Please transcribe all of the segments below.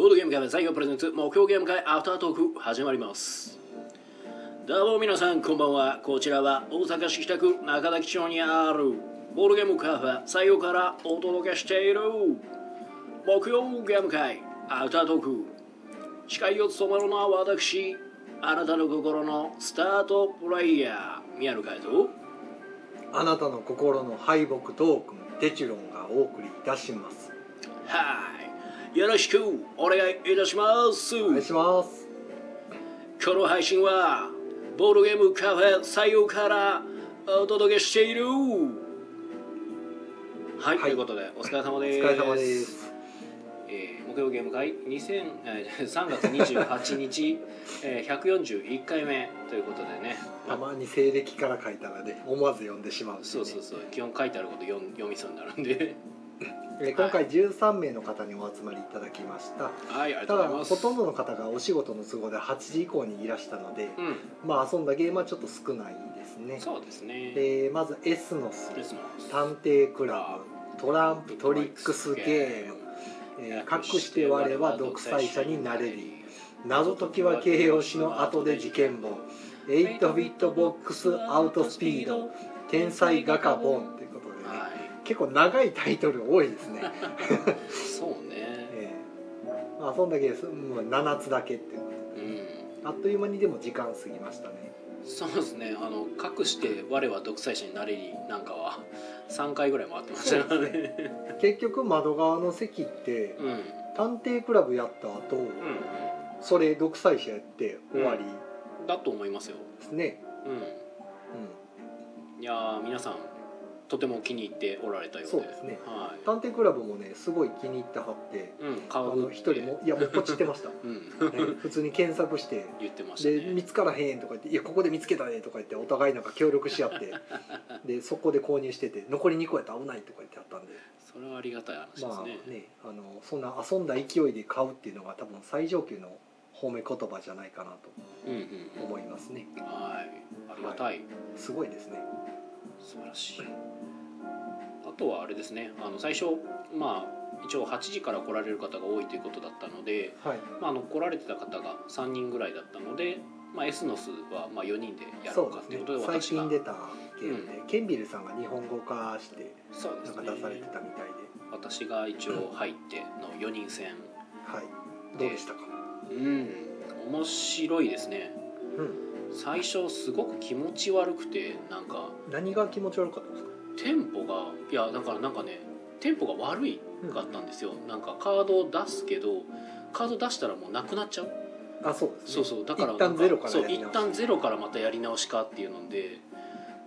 ボードゲームカフェ採用プレゼンツ目標ゲーム会アフタートーク始まります。どうも皆さんこんばんは。こちらは大阪市北区中崎町にあるボードゲームカフェ採用からお届けしている木曜ゲーム会アフタートーク。司会を務めるのは私あなたの心のスタートプレイヤー宮野海斗あなたの心の敗北トークンデチュロンがお送りいたします。はいよろしくお願いいたします。お願いします。今日の配信はボードゲームカフェ採用からお届けしている。はい、はい。ということでお疲れ様おです。疲れ様です。えー木曜ゲーム会2000えー3月28日、えー、141 回目ということでね、たまに西暦から書いたらね思わず読んでしまうね。そうそうそう。基本書いてあること読ん読みそうになるんでえー今回13名の方にお集まりいただきました。はいただほとんどの方がお仕事の都合で8時以降にいらしたので、うん。まあ遊んだゲームはちょっと少ないですね。そうですね。えーまず S のス。ですもん探偵クラブ。トランプトリックスゲーム、えー隠して我は独裁者になれり。謎解きは形容詞の後で事件簿。8ビットボックスアウトスピード。天才画家ボン結構長いタイトル多いですね、いそうね。えーまあ、そんだけです、もう7つだけっていうこうんとあっという間にでも時間過ぎましたね。そうですね。あの隠して我は独裁者になれりなんかは3回ぐらい回ってましたからね。結局窓側の席ってうんうん探偵クラブやった後それ独裁者やって終わりだと思いますよ。ですね、うん。うん。いやー皆さんとても気に入っておられたようで。そうですね。は探偵クラブもねすごい気に入ってはっていうんあ顔の一人もいやもうポチってました、ね、うん。普通に検索して。言ってましたね。で見つからへんとか言って「いやここで見つけたね」とか言ってお互いなんか協力し合って。でそこで購入してて残り2個やったら危ないとか言ってあったんで。それはありがたい話ですまあねねあのそんな遊んだ勢いで買うっていうのが多分最上級の褒め言葉じゃないかなとうんうん思いますね。はい。ありがたい。すごいですね素晴らしい。あとはあれですね。あの最初まあ一応8時から来られる方が多いということだったので、はい。まあ、あの来られてた方が3人ぐらいだったので、まあ、エスノスはまあ4人でやろそううかですね。ということで私が。最近出たゲームで、ケンビルさんが日本語化してなんか出されてたみたいで。私が一応入っての4人戦。はい。どうでしたか？うん。面白いですね。うん最初すごく気持ち悪くてなんか。何が気持ち悪かったんですか？テンポがいやだからなんかねテンポが悪いかったんですよ、なんかカードを出すけどカード出したらもうなくなっちゃう。あそうね。そうそう。だから一旦ゼロからそう一旦ゼロからまたやり直しかっていうので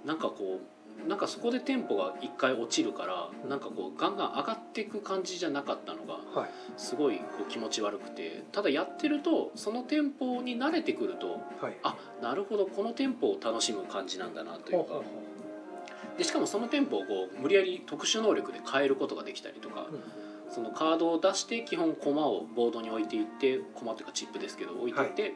なんかこうなんかそこでテンポが一回落ちるからなんかこうガンガン上がっていく感じじゃなかったのがはい。すごいこう気持ち悪くてただやってるとそのテンポに慣れてくるとはい。あなるほどこのテンポを楽しむ感じなんだなというか。でしかもそのテンポをこう無理やり特殊能力で変えることができたりとかううん。そのカードを出して基本コマをボードに置いていってコマというかチップですけど置いていって、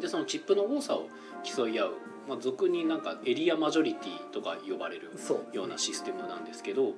でそのチップの多さを競い合う、まあ、俗になんかエリアマジョリティとか呼ばれるようなシステムなんですけど、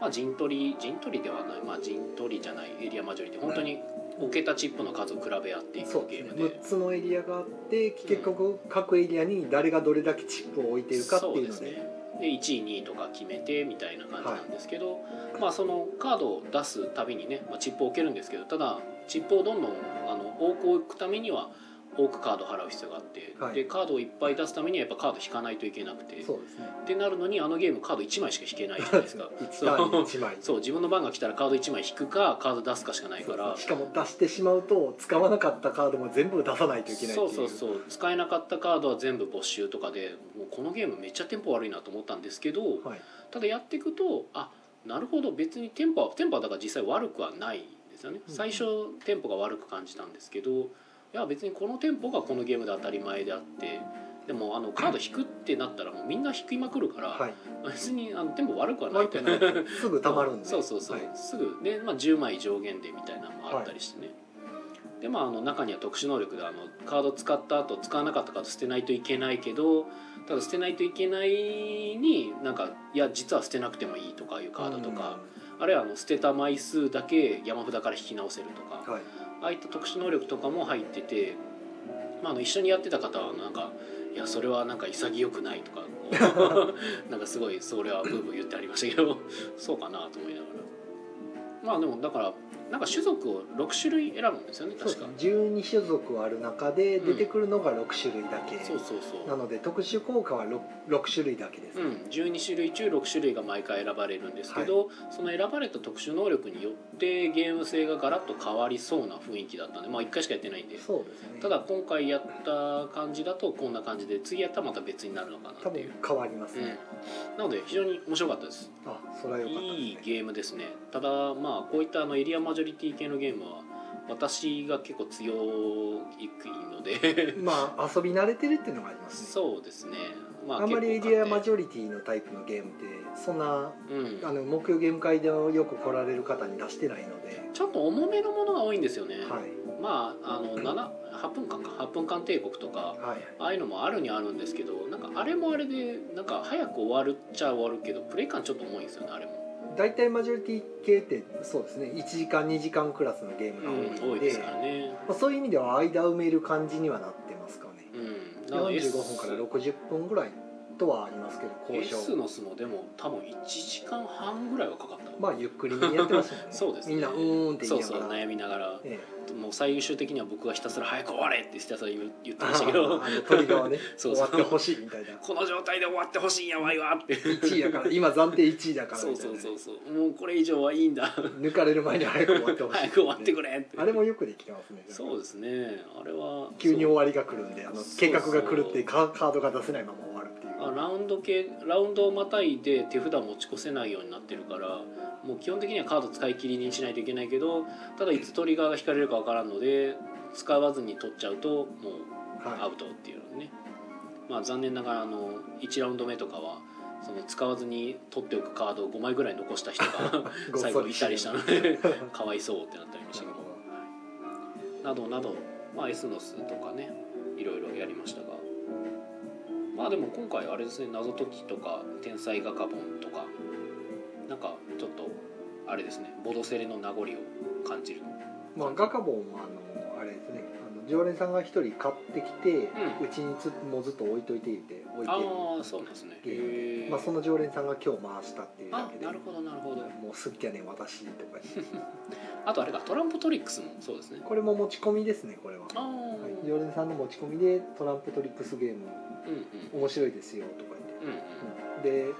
まあ、陣取り陣取りではない、まあ、陣取りじゃないエリアマジョリティ。本当に置けたチップの数を比べ合っていくゲームで。6つのエリアがあって結局各エリアに誰がどれだけチップを置いてるかっていうので。そうですね。で1位2位とか決めてみたいな感じなんですけど、まあそのカードを出すたびにね、まあ、チップを置けるんですけどただチップをどんどんあの多く置くためには多くカードを払う必要があって、はい。でカードをいっぱい出すためにはやっぱカード引かないといけなくて。そうですね。ってなるのにあのゲームカード1枚しか引けないじゃないですか。1ターンに1枚そう自分の番が来たらカード1枚引くかカード出すかしかないから。しかも出してしまうと使わなかったカードも全部出さないといけないそいう。うそうそう。使えなかったカードは全部没収とかでもうこのゲームめっちゃテンポ悪いなと思ったんですけど、はい。ただやっていくとあなるほど別にテンポはテンポはだから実際悪くはないんですよね。うん。最初テンポが悪く感じたんですけどいや別にこのテンポがこのゲームで当たり前であってでもあのカード引くってなったらもうみんな引きまくるから、はい。別にあのテンポ悪くはない。悪くない。すぐ溜まるんで。そうそうそう、はい。すぐで、まあ、10枚上限でみたいなのもあったりしてね、でまああの中には特殊能力であのカード使った後使わなかったカード捨てないといけないけどただ捨てないといけないになんかいや実は捨てなくてもいいとかいうカードとか、あるいはあの捨てた枚数だけ山札から引き直せるとかうんはいああいった特殊能力とかも入ってて、まあ、あの一緒にやってた方はなんかいやそれはなんか潔くないとか なんかすごいそれはブーブー言ってありましたけどそうかなと思いながら。まあでもだからなんか種族を6種類選ぶんですよね確かそうですね。12種族ある中で出てくるのが6種類だけ、そうそうそう。なので特殊効果は 6, 6種類だけです、うん、12種類中6種類が毎回選ばれるんですけど、その選ばれた特殊能力によってゲーム性がガラッと変わりそうな雰囲気だったんでまあ1回しかやってないんで。そうですね。ただ今回やった感じだとこんな感じで次やったらまた別になるのかなっていう、変わりますうん。ね、、なので非常に面白かったです。あそれは良かったね。いいゲームですね。ただまあこういったあのエリアマジョリティ系のゲームは私が結構強いので。まあ遊び慣れてるっていうのがありますね。そうですね。まあんまりエリアマジョョリティのタイプのゲームってそんなうんあの木曜ゲーム会でよく来られる方に出してないので、ちょっと重めのものが多いんですよね、はい。まああの7 8分間か。8分間帝国とかはいああいうのもあるにはあるんですけどなんかあれもあれでなんか早く終わるっちゃ終わるけどプレイ感ちょっと重いんですよねあれも、大体マジョリティ系ってそうですね。1時間2時間クラスのゲームがうん、多いので,、多いですからね。まあ、そういう意味では間埋める感じにはなってますかね。うん。なので45分から60分ぐらいとはありますけど交 S 渉の巣もでも多分1時間半ぐらいはかかった。まあゆっくりめにやってましたよね。そうですね。みんなうーんって言そそういうながら悩みながら。えもう最終的には僕がひたすら早く終われってひたすら言ってえましたけど。トリガーはね そうそう。終わってほしいみたいな。この状態で終わってほしいんやわいわって。1位やから今暫定1位だからそうそうそうそう。もうこれ以上はいいんだ抜かれる前に早く終わってほしい。早く終わってくれって。あれもよくできてますね。そうですね。あれは急に終そう。わりが来るんであのそうそう。計画が来るってカカードが出せないまま終わるっていうあラウンド系ラウンドをまたいで手札持ち越せないようになってるからもう基本的にはカード使い切りにしないといけないけどただいつトリガーが引かれるかわからんので使わずに取っちゃうともうアはウトっていうのね、まあ残念ながらあの1ラウンド目とかはその使わずに取っておくカードを5枚ぐらい残した人がい 最後いたりしたのでかわいそうってなってありましたけど。など。など、まあ、S の巣とかねいろいろやりましたがまあでも今回あれですね謎解きとか天才画家本とかなんかちょっとあれですねボドセレの名残を感じるまあガカボンはあのあれですねあの常連さんが一人買ってきてううち、につもうずっと置いといていて置いてああそうなんですね。まあ、その常連さんが今日回したっていうだけであなるほどなるほど。もう好きやねん私とか あとあれかトランプトリックスもそうですね。これも持ち込みですねこれは、はい、常連さんの持ち込みでトランプトリックスゲーム面白いですよとか言って。うんうん。で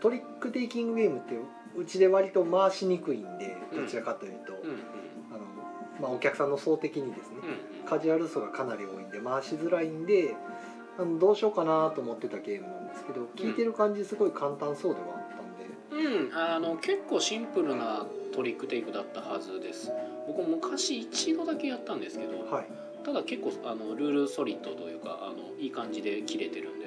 トリックテイキングゲームってうちで割と回しにくいんでうん。どちらかというと、うんうん。あのまあ、お客さんの層的にですね、うんうん。カジュアル層がかなり多いんで回しづらいんであのどうしようかなと思ってたゲームなんですけど聞いてる感じすごい簡単そうではあったんで、うん、あの結構シンプルなトリックテイクだったはずです。僕も昔一度だけやったんですけど、はいただ結構あのルールソリッドというかあのいい感じで切れてるんで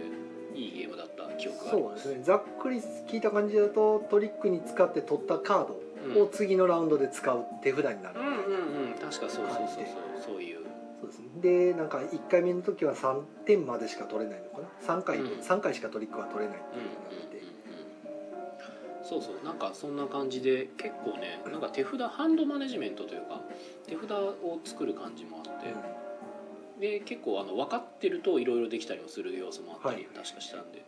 いいゲームだった記憶がありまそうですすね。ざっくり聞いた感じだとトリックに使って取ったカードを次のラウンドで使う手札になる。うんうんうん。うん確かそうそうそうそう。そういう。そうですね。でなんか1回目の時は3点までしか取れないのかな？3回、うん。3回しかトリックは取れないってうんいうことになってそうそう。なんかそんな感じで結構ねなんか手札ハンドマネジメントというか手札を作る感じもあって、で結構あの分かってるといろいろできたりもする要素もあったり、はい。確かしたんで。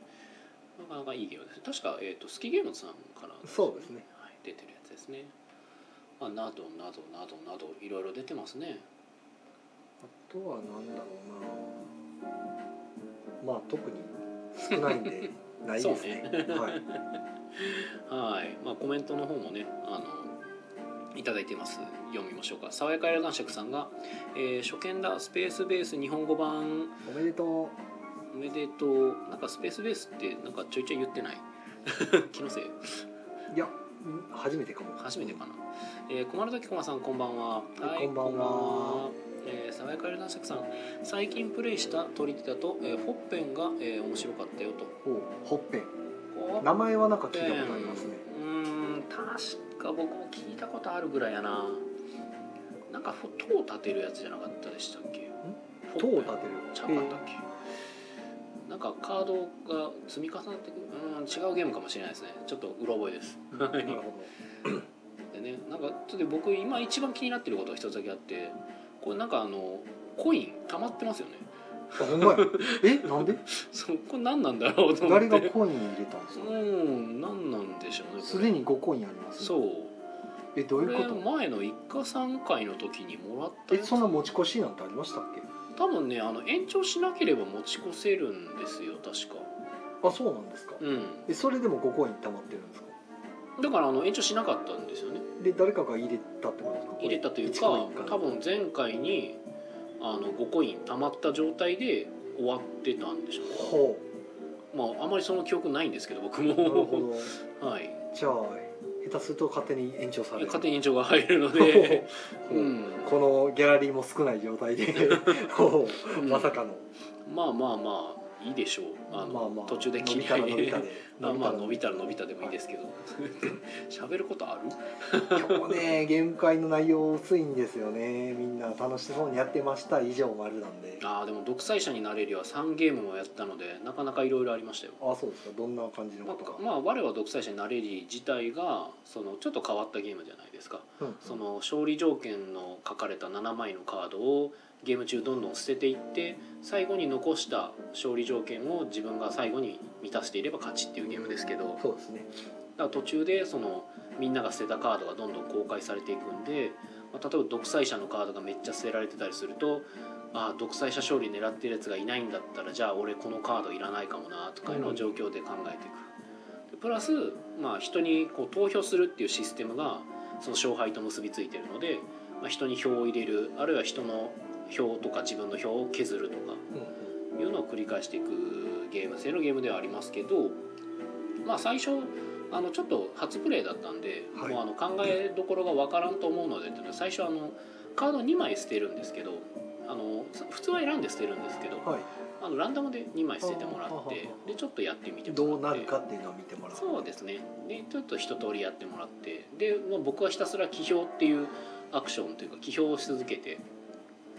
なかなかいいゲームです。確か、えー、とスキゲームズさんから、そうですね。はい、出てるやつですね、まあ、などなどなどなどいろいろ出てますね。あとは何だろうな。まあ特に少ないんで ないですね。はい。はい、まあ、コメントの方もねあのいただいてます。読みましょうか。爽やかや男爵さんが、えー初見だ。スペースベース日本語版。おめでとう。おめでとう。なんかスペースベースってなんかちょいちょい言ってない？気のせい。いやん初めてかも。初めてかな、えー、小丸時駒さんこんばんは。はいこんばんは。えー、爽やかや男爵さん最近プレイした取り手だと、えー、ホッペンが、えー面白かったよと。おほっぺん。名前はなんか聞いたことありますね。うーん確か僕も聞いたことあるぐらいやな。なんか塔を立てるやつじゃなかったでしたっけ？塔を立てる？ちゃうかったっけ？なんかカードが積み重なってくる。うん違うゲームかもしれないですね。ちょっとうろ覚えです。なるほ でねなんかちょっと僕今一番気になってることが一つだけあってこれなんかあのコイン溜まってますよね。どあほんまや。えなんで？そうこれ何なんだろうと思って。誰がコイン入れたんですか？うん何なんでしょうねこれ。すでに5コインありますそう。えどういうこことれ前の一家参会の時にもらったやつ。えそんな持ち越しなんてありましたっけ？多分ねあの延長しなければ持ち越せるんですよ確か。あそうなんですか。うん。えそれでも5コイン溜まってるんですか？だからあの延長しなかったんですよね。で誰かが入れたってことですか？入れたという1かコイン多分前回にあの5コイン貯まった状態で終わってたんでしょうねほまああまりその記憶ないんですけど僕うなるほもど。はい。じゃあ下手すると勝手に延長される。勝手に延長が入るので。うう。んん。このギャラリーも少ない状態で。ほうまさかの、まあまあまあいいでしょう。あの、まあまあ。途中で伸びたら伸びたであまあら伸びたら伸びたでもいいですけど。喋ることある？今日ねゲーム会の内容薄いんですよね。みんな楽しそうにやってました以上丸なんで。ああでも独裁者になれるよ。は3ゲームもやったのでなかなかいろいろありましたよ。あそうですか。どんな感じのまことか、あ、まあ我は独裁者になれり自体がそのちょっと変わったゲームじゃないですか。うんその勝利条件の書かれた7枚のカードをゲーム中どんどん捨てていって最後に残した勝利条件を自分が最後に満たしていれば勝ちっていうゲームですけどそうですね。だから途中でそのみんなが捨てたカードがどんどん公開されていくんで、まあ、例えば独裁者のカードがめっちゃ捨てられてたりするとああ独裁者勝利狙ってるやつがいないんだったらじゃあ俺このカードいらないかもなとかいうのを状況で考えていく。でプラス、まあ、人にこう投票するっていうシステムがその勝敗と結びついてるので、まあ、人に票を入れるあるいは人の票とか自分の票を削るとかうん。いうのを繰り返していくゲーム性のゲームではありますけどまあ最初あのちょっと初プレイだったんで、はいもうあの考えどころがわからんと思うので最初あのカード2枚捨てるんですけどあの普通は選んで捨てるんですけどはい。あのランダムで2枚捨ててもらっあてでちょっとやってみてもどらって。うなるかっていうのを見てもらう。そうですね。でちょっと一通りやってもらってで、まあ、僕はひたすら起票っていうアクションというか起票をし続けて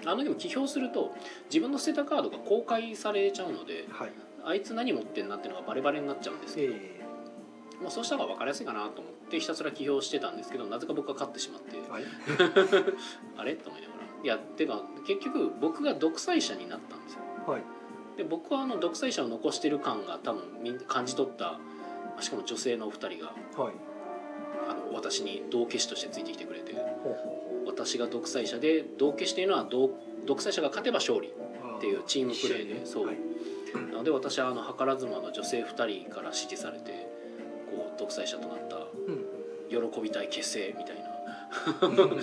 あのでも起票すると自分の捨てたカードが公開されちゃうのではいあいつ何持ってんなっていうのがバレバレになっちゃうんですけど、えまあ、そうした方が分かりやすいかなと思ってひたすら起票してたんですけどなぜか僕が勝ってしまって。あれ？と思いながら。いやてか結局僕が独裁者になったんですよ。はい。で僕はあの独裁者を残してる感が多分みん感じ取ったしかも女性のお二人がはい。あの私に道化師としてついてきてくれて私が独裁者で道化師というのは同独裁者が勝てば勝利っていうチームプレーでそう。はいなので私はあの図らずもあの女性2人から支持されてこう独裁者となったうん喜びたい結成みたいなうん。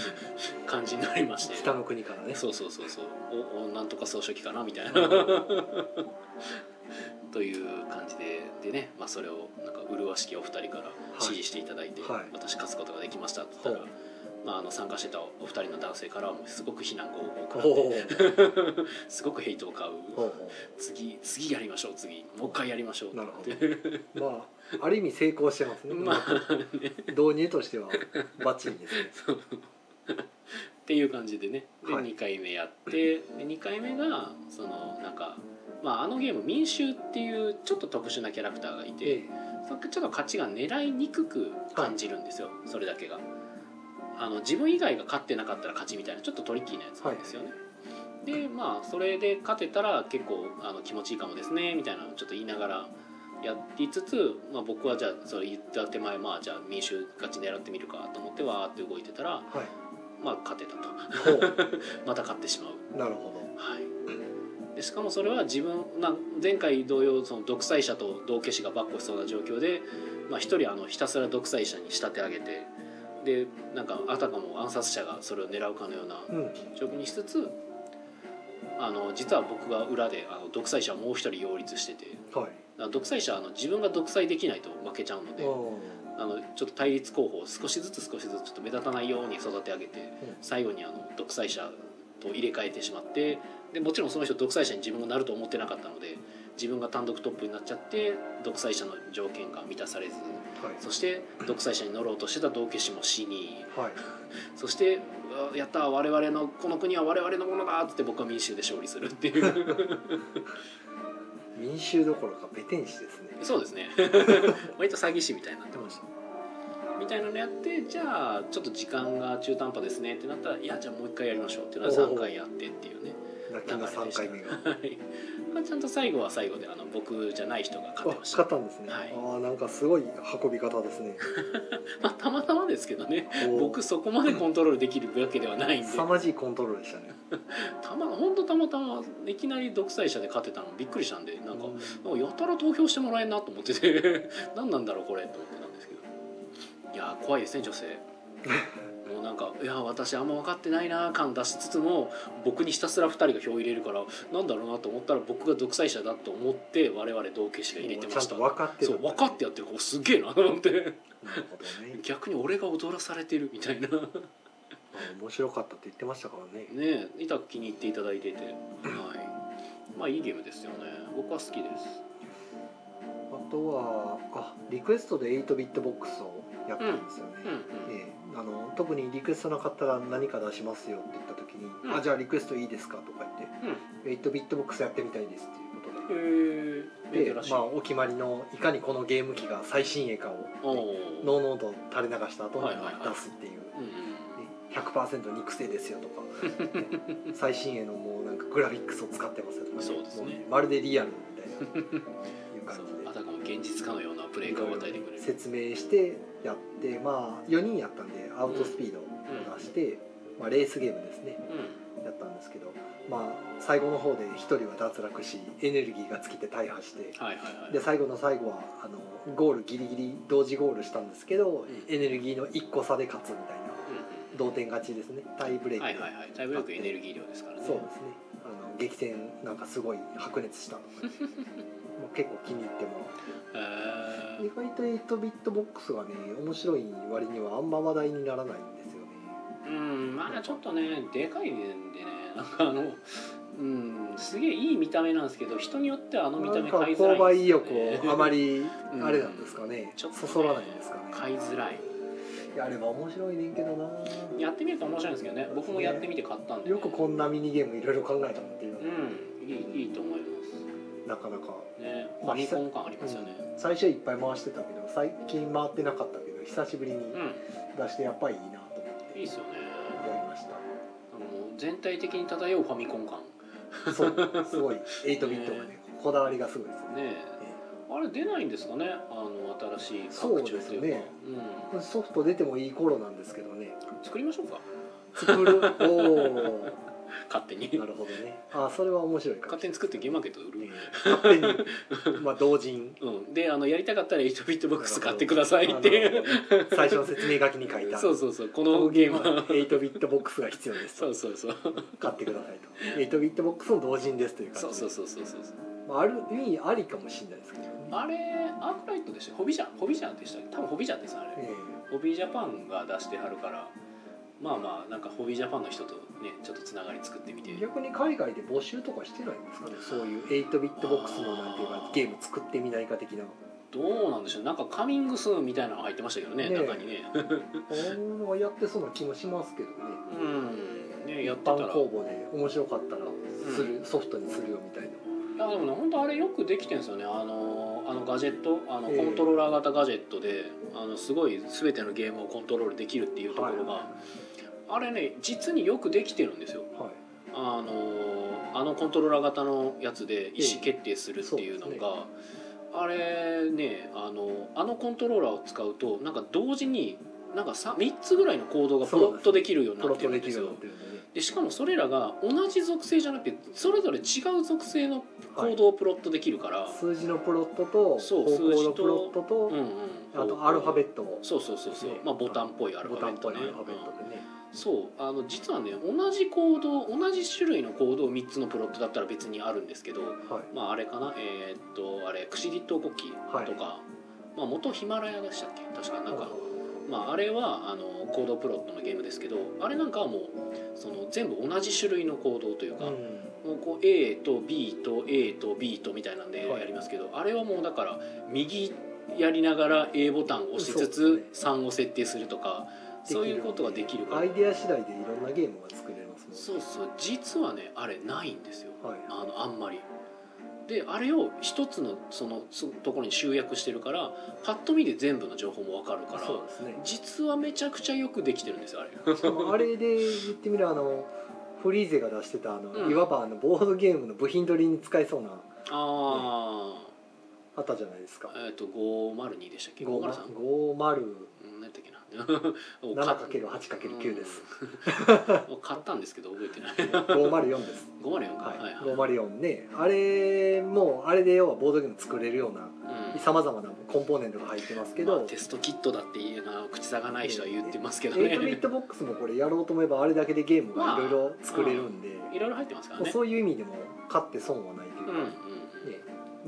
感じになりまして。北の国からね。そうそうそうそう。おおなんとか総書記かなみたいな。という感じででね、まあ、それをなんか麗しきお二人から支持していただいて、はい。私勝つことができましたって言ったらまあ、あの参加してたお二人の男性からはもうすごく非難語を食らほうってほう。すごくヘイトを買う。次次やりましょう次。もう一回やりましょうなるほってうまあある意味成功してますね。まあ導入としてはバッチリですね。っていう感じでね。で、はい。2回目やってで2回目がそのなんか、まあ、あのゲーム民衆っていうちょっと特殊なキャラクターがいて、えそのちょっと勝ちが狙いにくく感じるんですよ、それだけがあの自分以外が勝ってなかったら勝ちみたいなちょっとトリッキーなやつなんですよね、でまあそれで勝てたら結構あの気持ちいいかもですねみたいなのをちょっと言いながらやりつつ、まあ、僕はじゃあそれ言った手前まあじゃあ民衆勝ち狙ってみるかと思ってわーって動いてたらはい。まあ勝てたと。ほまた勝ってしまううなるほはい、でしかもそれは自分な前回同様その独裁者と道化師がばっこしそうな状況でまあ、一人あのひたすら独裁者に仕立て上げてでなんかあたかも暗殺者がそれを狙うかのような状況にしつつあの実は僕が裏であの独裁者をもう一人擁立しててはい。独裁者はあの自分が独裁できないと負けちゃうのであのちょっと対立候補を少しずつ少しずつちょっと目立たないように育て上げて最後にあの独裁者と入れ替えてしまってでもちろんその人独裁者に自分がなると思ってなかったので自分が単独トップになっちゃって独裁者の条件が満たされずはい。そして独裁者に乗ろうとしてた道化師も死にはい。そしてやった我々のこの国は我々のものだっつって僕は民衆で勝利するっていう。民衆どころかペテン師ですね。そうですね。割と詐欺師みたいになってました。みたいなのやってじゃあちょっと時間が中途半端ですねってなったらいやじゃあもう一回やりましょうっていうのは3回やってっていうね。泣きの3回目が。はいまあちゃんと最後は最後であの僕じゃない人が勝あってました。勝ったんですね、はい。ああなんかすごい運び方ですね。まあたまたまですけどね。僕そこまでコントロールできるわけではないんで。凄まじいコントロールでしたね。たま本当たまたまいきなり独裁者で勝てたのびっくりしたんでなんかなんかやたら投票してもらえんなと思ってて。何なんだろうこれと思ってたんですけど。いやー怖いですね女性 もうなんかいや私あんま分かってないな感出しつつも僕にひたすら2人が票入れるからなんだろうなと思ったら僕が独裁者だと思って我々同化師が入れてました。分かってる。そう分かってやってる。おすげえなと思って。ね。逆に俺が踊らされてるみたいな。面白かったって言ってましたからね。え痛く気に入っていただいてて。はい。まあいいゲームですよね。僕は好きです。あとはあリクエストで8ビットボックスをやったんですよね、うんうん。ええあの特にリクエストなかったら何か出しますよって言った時に「うん。あじゃあリクエストいいですか?」とか言って「8ビットボックスやってみたいです」っていうことで。へえで珍しい、まあ、お決まりのいかにこのゲーム機が最新鋭かをおおノーノーと垂れ流した後にはいはいはい。出すっていう、ねうん100%肉声ですよとか、ね 最新鋭のもうなんかグラフィックスを使ってますよとか、そうですね。もまるでリアルみたいな。いう感そう。じであたかも現実かのようなプレイ感を与えてくれる。説明してやってまあ4人やったんでアウトスピードを出して、まあ、レースゲームですね。うやったんですけどまあ最後の方で1人は脱落しエネルギーが尽きて大破してで最後の最後はあのゴールギリギリ同時ゴールしたんですけど、ん。エネルギーの1個差で勝つみたいな。う同点勝ちですね。タイブレーんク。で、はいはいはい。タイブレークエネルギー量ですからね。そうですね激戦なんかすごい白熱した もう結構気に入っても。へ意外と8ビットボックスがね面白い割にはあんま話題にならないんですよね。えうんまあちょっとねでかいんでね。なんかあのうんすげえいい見た目なんですけど人によってはあの見たなんか目買いづらい購買意欲んですよね。をあまり うん。あれなんですかね、ちょっとねそそらないんですかね。買いづらいやれば面白いねんけどな。やってみると面白いんですけどね。僕もやってみて買ったんで、ね、よくこんなミニゲームいろいろ考えたなっていううん。いいいいと思いまなかなか。すね。フまあァミコン感ありますよね。最初いっぱい回してたけど最近回ってなかったけど久しぶりにうん、出してやっぱりいいなと思って。いいですよね。やりました。あの全体的に漂うファミコン感。そう。すごい。8ビットがね こだわりがすごいですね。ねえあれ出ないんですかね？あの新しいそう拡張ですねというか。うん。ソフト出てもいい頃なんですけどね。うん、作りましょうか。作る。おお勝手に。なるほどね。あそれは面白いかも勝手に作ってゲームマーケットで売る、ええ勝手に。まあ同人。うん、であのやりたかったら8ビットボックス買ってくださいって最初の説明書きに書いた。そうそうそう。ここののゲームはゲームは。8ビットボックスが必要ですと。そうそうそう。買ってくださいと。8ビットボックスの同人ですという感じ。でそうそうそうそうそう。まあ、ある意味ありかもしれないですけどね。あれアークライトでしたホビジャン？ホビジャンでした多分ホビジャンですあれ、えホビージャパンが出してはるからまあまあなんかホビージャパンの人とねちょっとつながり作ってみて。え逆に海外で募集とかしてないんですかね？そういう8ビットボックスのなんていうかゲーム作ってみないか的な。どうなんでしょう？なんかカミングスーンみたいなのが入ってましたけどねねえ。中にね。あのはやってそうな気もしますけどね。うん。ねやったら。般公募で面白かったらする、ソフトにするよみたいな。いやでもね本当あれよくできてるんですよね。あのあのガジェット？あのええ。コントローラー型ガジェットで、あのすごい全てのゲームをコントロールできるっていうところが、はあれね実によくできてるんですよ。はい。あのあのコントローラー型のやつで意思決定するっていうのが、えあれねあのあのコントローラーを使うとなんか同時になんか 3, 3つぐらいの行動がプロットできるようになってるんですよ。ットできるようになってるんでねでしかもそれらが同じ属性じゃなくてそれぞれ違う属性の行動をプロットできるから、数字のプロットとそう方向数字とのプロットと、うんうん。あとアルファベットを。そうそうそうそう、ね。まあ、ボタンっぽいアルファベットね。そうあの実はね同じ行動同じ種類の行動3つのプロットだったら別にあるんですけどはい。まああれかな？えーっとあれクシリット国旗とか、まあ元ヒマラヤでしたっけ？確かなんか、まああれはあの行動プロットのゲームですけどあれなんかはもうその全部同じ種類の行動というか、うん。もうこう A と B と A と B とみたいなんではい。やりますけど、あれはもうだから右やりながら A ボタンを押しつつです3を設定するとかそういうことができるから。アイデア次第でいろんなゲームが作れますもんそうそう。実はねあれないんですよ。はい。あのあんまりであれを一つのそのところに集約してるからパッと見で全部の情報も分かるからそうです、ね、実はめちゃくちゃよくできてるんですよあれ。あれで言ってみるあのフリーゼが出してたあの、うん、いわばあのボードゲームの部品取りに使えそうなあ、ね、あったじゃないですか。えっ、と502でしたっけ？503。7×8×9 です、もう 買ったんですけど覚えてない。504です。504か。はい、はいはい。504ね。あれもあれで要はボードゲーム作れるようなうん。さまざまなコンポーネントが入ってますけど、まあテストキットだっていうのは口差がない人は言ってますけど8ねビットボックスもこれやろうと思えばあれだけでゲームがいろいろ作れるんで、いろいろ入ってますからね。そういう意味でも買って損はないというか、うん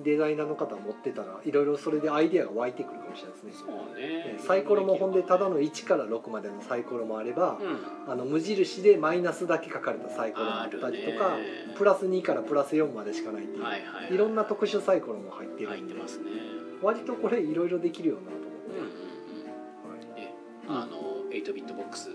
デザイナーの方持ってたらいろいろそれでアイデアが湧いてくるかもしれないですね。そうね。ねサイコロもほんでただの1から6までのサイコロもあれば、うん。あの無印でマイナスだけ書かれたサイコロもあったりとかプラス2からプラス4までしかないっていう、はいはいい。ろんな特殊サイコロも入ってるんでね。割とこれいろいろできるよなとうんうん思って、うん。えあの8ビットボックス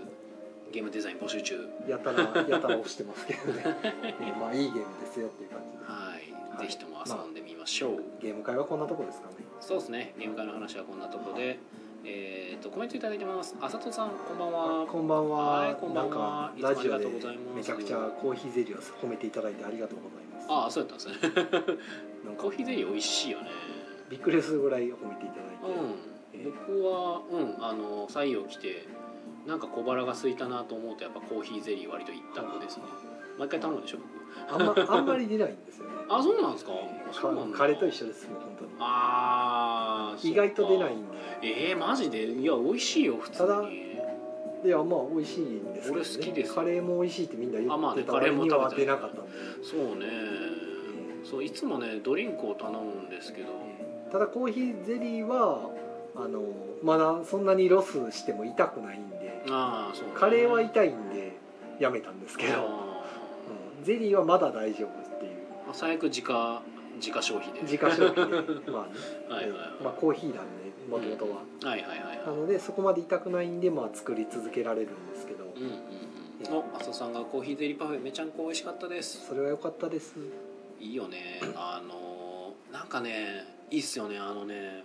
ゲームデザイン募集中。やたらやたら押してますけどねね。まあいいゲームですよっていう感じで。はい、はい。ぜひとも遊んでみましょう、ゲーム会はこんなとこですかね。そうですね。ゲーム会の話はこんなところで、えっ、とコメントいただいてます。あさとさんこんばんは。こんばんは、はいこんばんは。ラジオでめちゃくちゃコーヒーゼリーを褒めていただいてありがとうございます。ああそうやったんですね。なんかコーヒーゼリー美味しいよね。びっくりするぐらい褒めていただいて、うん。僕はうんあの採用来てなんか小腹が空いたなと思うとやっぱコーヒーゼリー割と一択ですね毎回頼むでしょ僕。あんまあんまり出ないんですよね。あそうなんですか？えーそうなんだ。カレーと一緒ですもう本当にああ意外と出ないんで。えー、マジで？いや美味しいよ普通ただにいやまあ美味しいんですけど、ね、俺好きです。よカレーも美味しいってみんな言あまあねってた割にはカレーも食べた出なかったんで、そうねそういつもねドリンクを頼むんですけど。ただコーヒーゼリーはあのまだそんなにロスしても痛くないんで。ああそう、ね、カレーは痛いんでやめたんですけど、ゼリーはまだ大丈夫っていう。ー最悪自家自家消費で。自家消費で。まあね。はいはいはい。まあ、コーヒーなんでもともとは、はいはいはい。なのでそこまで痛くないんで、まあ、作り続けられるんですけど、うんうんうん。お浅田さんがコーヒーゼリーパフェめちゃんこ美味しかったです。それは良かったです。いいよね。あのなんかねいいっすよね。あのね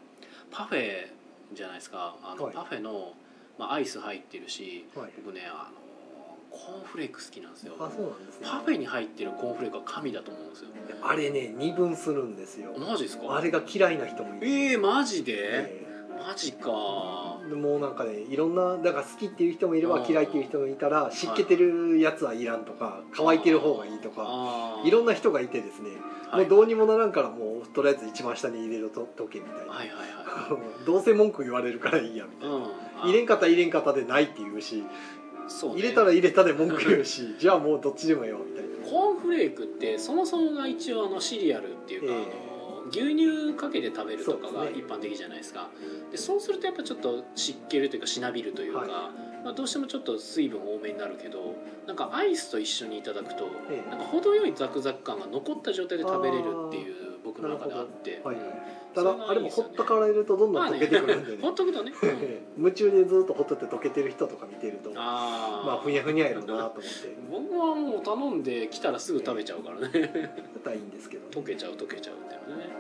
パフェじゃないですか。あの、はい。パフェの、まあ、アイス入ってるしはい。僕ねあのコーンフレーク好きなんですよ。あそうなんですね。パフェに入ってるコーンフレークは神だと思うんですよ。あれね二分するんですよ。マジですか？あれが嫌いな人もいる。えー、マジで、えマジか。えもうなんかねいろんなだから好きっていう人もいればうん嫌いっていう人もいたら湿気てるやつはいらんとか乾いてる方がいいとかいろんな人がいてですね。はい。もうどうにもならんからもうとりあえず一番下に入れろととけみたいな。はいはいは どうせ文句言われるからいいやみたいな、いうん。入れんかったら入れんかったでないって言うしそう、ね、入れたら入れたで文句言うし じゃあもうどっちでもええわみたいな。コーンフレークってそもそもが一応あのシリアルっていうか、ええ。あの牛乳かけて食べるとかが一般的じゃないですか。でそうするとやっぱちょっと湿気るというかしなびるというか、はい。まあ、どうしてもちょっと水分多めになるけどなんかアイスと一緒にいただくとええ。なんか程よいザクザク感が残った状態で食べれるっていう僕の中であって。はいはい。うん。ただあれもほっとかれるとどんどん溶けてくるんでね。ほっとくとね、うん。夢中でずっとほっとって溶けてる人とか見てるとまあー。あふにゃふにゃやろうなと思って。僕はもう頼んで来たらすぐ食べちゃうからね。だったらいいんですけど溶けちゃう溶けちゃうっていうのね。はい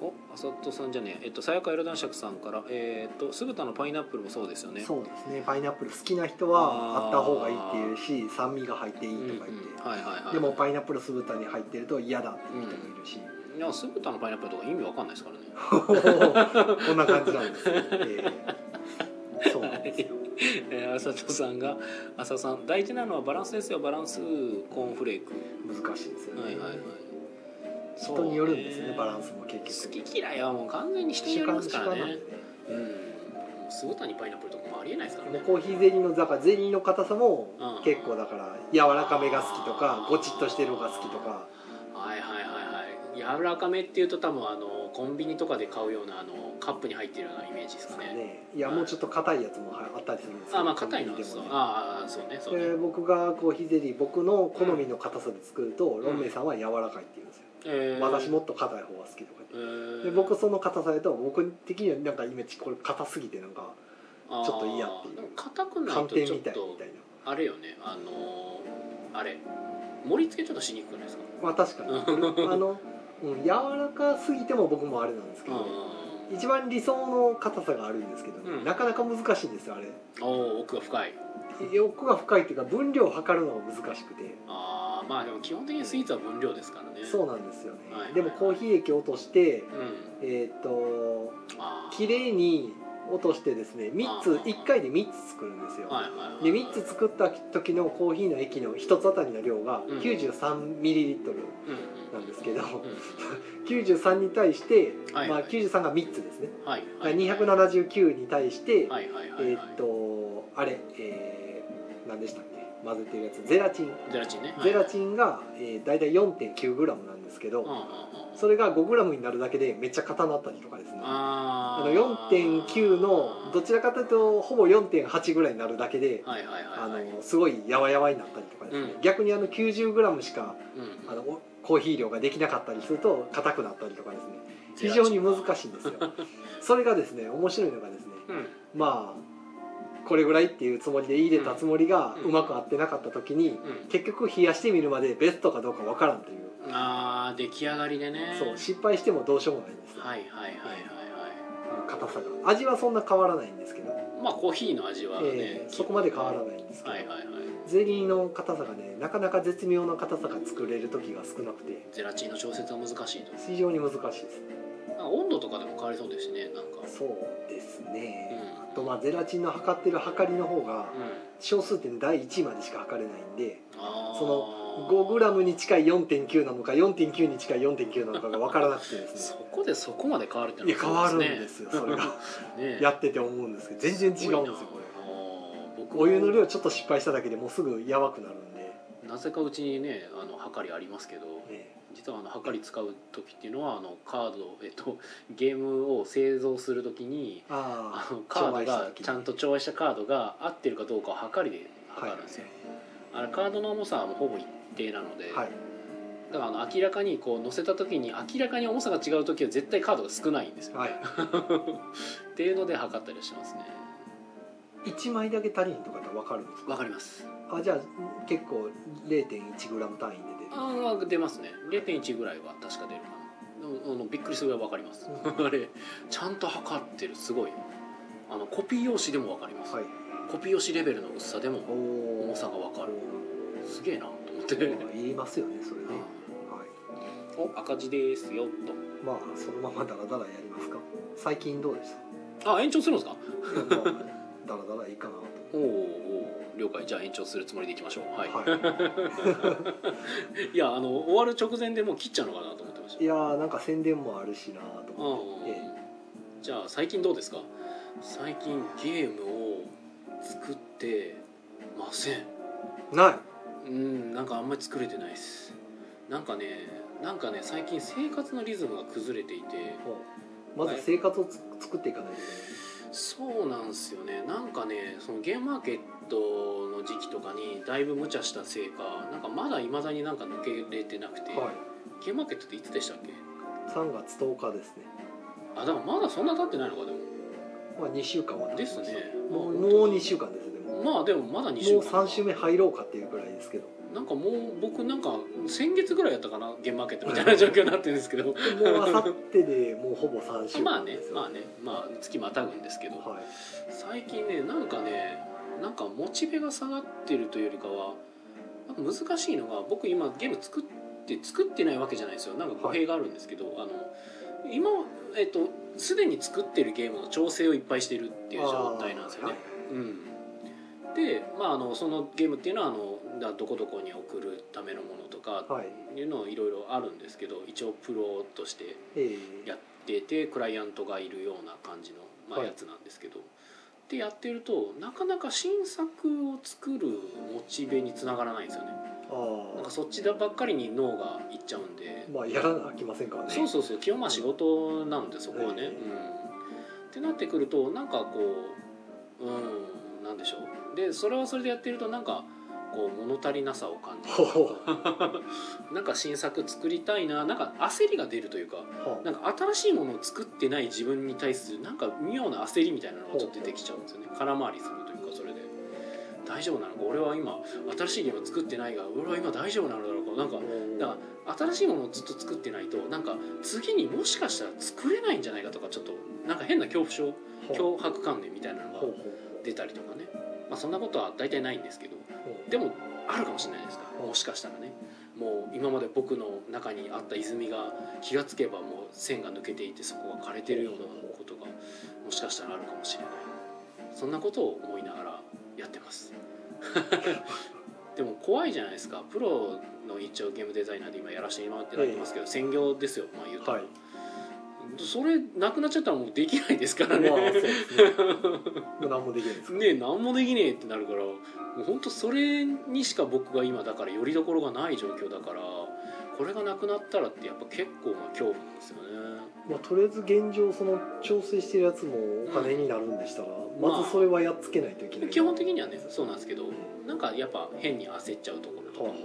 おあさとさんじゃねえ。えっとさやかエロ男爵さんから。えーっと酢豚のパイナップルもそうですよね。そうですね。パイナップル好きな人はあった方がいいっていうし酸味が入っていいうんうんとか言って、はいはいはいでもパイナップル酢豚に入ってると嫌だっていう人もいるし、いや酢豚のパイナップルとか意味わかんないですからね。こんな感じなんです。よ、ええそうなんですよ。えー、あさとさんがあささん大事なのはバランスですよ。バランスコーンフレーク。難しいですよね、はいはいはい人によるんですよねバランスも結局。好き嫌いはもう完全に人によりますからね。うん。もう酢豚にパイナップルとかもありえないですからねもうコーヒーゼリーのだからゼリーの硬さもうん結構だから柔らかめが好きとかゴチッとしてる方が好きとか。はいはいはいはい。柔らかめっていうと多分あのコンビニとかで買うようなあのカップに入ってるようなイメージですかね。ね。いやもうちょっと硬いやつもあったりするんですけどあまあ硬いのでもね。ああそうねそうね。で僕がコーヒーゼリー僕の好みの硬さで作ると、んロンメイさんは柔らかいって言うんですよ、えー。私もっと硬い方が好きとかえ言って、ー。で僕その硬さだと僕的にはなんかイメージこれ硬すぎてなんかちょっと嫌っていう。でも硬くない寒とちょっ天みたいみとあれよね。あのーあれ。盛り付けちょっとしにくくないですか？まあ確かに。あの、うん、柔らかすぎても僕もあれなんですけど、う一番理想の硬さがあるんですけどね、うん。なかなか難しいんですよあれ。お奥が深い。奥が深いっていうか分量を測るのが難しくて。ああまあでも基本的にスイーツは分量ですからね。そうなんですよね、はい。でもコーヒー液を落としてうん。えっ、ー。綺麗に落としてですね3つあー。1回で3つ作るんですよ、はいはいはいで3つ作った時のコーヒーの液の1つあたりの量がうん。93ml うん。なんですけど、うん。うん93に対して、はいまあ、93が3つですね、はいはい279に対して、はいはいはいはい。えーっとあれ、えー、何でしたっけ？混ぜてるやつ。ゼラチン、ゼラチンね。ゼラチンンが、えー、大体 4.9g なんですけど、それが 5g になるだけでめっちゃ硬なったりとかですね。あの4.9のどちらかというとほぼ4.8ぐらいになるだけで、すごいやわやわになったりとかですね、うん。逆にあの 90g しかうん。あのおコーヒー量ができなかったりすると硬くなったりとかですね。非常に難しいんですよ。それがですね面白いのがですねうん。まあこれぐらいっていうつもりで入れたつもりがうまく合ってなかった時にうん。結局冷やしてみるまでベストかどうかわからんという。あー出来上がりでね。そう失敗してもどうしようもないんですよ。はいはいはいはいは硬さが。味はそんな変わらないんですけど、いまあコーヒーの味はね、えーそこまで変わらないんですけど、はいはいはい。ゼリーの硬さがねなかなか絶妙な硬さが作れる時が少なくて。ゼラチンの調節は難しいと。非常に難しいですなんか温度とかでも変わりそうですしねなんか。そうですね、うん。あとまあゼラチンの測ってる測りの方がうん。小数点第1位までしか測れないんであー。その 5g に近い4.9なのか4.9に近い4.9なのかが分からなくてですそねこでそこまで変わるっていや変わるんねですよそれが。ねやってて思うんですけど全然違うんですよこれ。お湯の量ちょっと失敗しただけでもうすぐやばくなるんで、なぜかうちにねあのはかりありますけど。ね、実はあのはかり使う時っていうのはあのカード、えっと、ゲームを製造する時にあのカードがちゃんと調和したカードが合ってるかどうかをはかりで測るんですよ、あれカードの重さはもうほぼ一定なので、はい。だからあの明らかにこう乗せた時に明らかに重さが違う時は絶対カードが少ないんですよ、はい。っていうので測ったりしてますね。1枚だけ足りんとかって分かるんですか？わかります。あじゃあ結構 0.1g 単位でああ出ますね。0.1ぐらいは確か出るかな。あのびっくりするぐらい分かります。あれちゃんと測ってるすごい。あのコピー用紙でも分かります、はい。コピー用紙レベルの薄さでもお重さが分かる。すげえなと思って、いりますよねそれね、はい。お赤字ですよまあそのままダラダラやりますか。最近どうでしとあ延長するんですか？ダラダラいいかなと。おーおー了解。じゃあ延長するつもりでいきましょう。はい、はい。やあの終わる直前でもう切っちゃうのかなと思ってましい、た。いやーなんか宣伝もあるしなとうん思って、えじゃあ最近どうですか？最近ゲームを作ってません。えない。うんなんかあんまり作れてないです。なんかねなんかね最近生活のリズムが崩れていて。まず生活をつ作っていかないといそうなんですよね。なんかねそのゲームマーケットの時期とかにだいぶ無茶したせいかなんかまだいまだになんか抜けれてなくて、はい、ゲームマーケットっていつでしたっけ？3月10日ですね。あでもまだそんな経ってないのかでも。まあ2週間は経ってですね。もうまあもう2週間ですでもまあでもまだ2週もう間か3週目入ろうかっていうくらいですけどなんかもう僕なんか先月ぐらいやったかなゲームマーケットみたいな状況になってるんですけど。もうあさってでもうほぼ3週まあね間ですよまあねまあ月またぐんですけど。はい最近ねなんかねなんかモチベが下がってるというよりかはなんか難しいのが僕今ゲーム作って作ってないわけじゃないですよ。なんか語弊があるんですけど、あの今えっとすでに作ってるゲームの調整をいっぱいしてるっていう状態なんですよね。うん、で、まあ、あのそのゲームっていうのはあのだどこどこに送るためのものとかはい。いうのいろいろあるんですけど一応プロとしてええ。やっててクライアントがいるような感じの、まあ、はい。やつなんですけど、でやってるとなかなか新作を作るモチベにつながらないんですよね。あなんかそっちばっかりに脳がいっちゃうんで。あまあやらなきませんからね。そうそうそう。基本まあ仕事なんでそこはね、ええ。うん。ってなってくるとなんかこううんなんでしょう。でそれはそれでやってるとなんかこう物足りなさを感じる。なんか新作作りたいな。なんか焦りが出るというかなんか新しいものを作ってない自分に対するなんか妙な焦りみたいなのがちょっと出てきちゃうんですよね。空回りするというかそれで。大丈夫なのか？俺は今新しいゲームを作ってないが俺は今大丈夫なのだろうか？なんかだから新しいものをずっと作ってないとなんか次にもしかしたら作れないんじゃないかとかちょっとなんか変な恐怖症脅迫観念みたいなのが出たりとかね、まあ、そんなことは大体ないんですけど。うでもあるかもしれないですか？らもしかしたらね。もう今まで僕の中にあった泉が気がつけばもう線が抜けていてそこが枯れてるようなことがもしかしたらあるかもしれない。そんなことを思いながらやってます。でも怖いじゃないですか。プロの一応ゲームデザイナーで今やらせてもらってますけど、専業ですよまあ言うたら、はいそれなくなっちゃったらもうできないですからね、まあそうですね。もう何もできないですねえ何もできねえってなるからもう本当それにしか僕が今だからよりどころがない状況だからこれがなくなったらってやっぱ結構な恐怖なんですよね。まあ、とりあえず現状その調整してるやつもお金になるんでしたら、まずそれはやっつけないといけない、基本的にはねそうなんですけどなんかやっぱ変に焦っちゃうところとか。はあは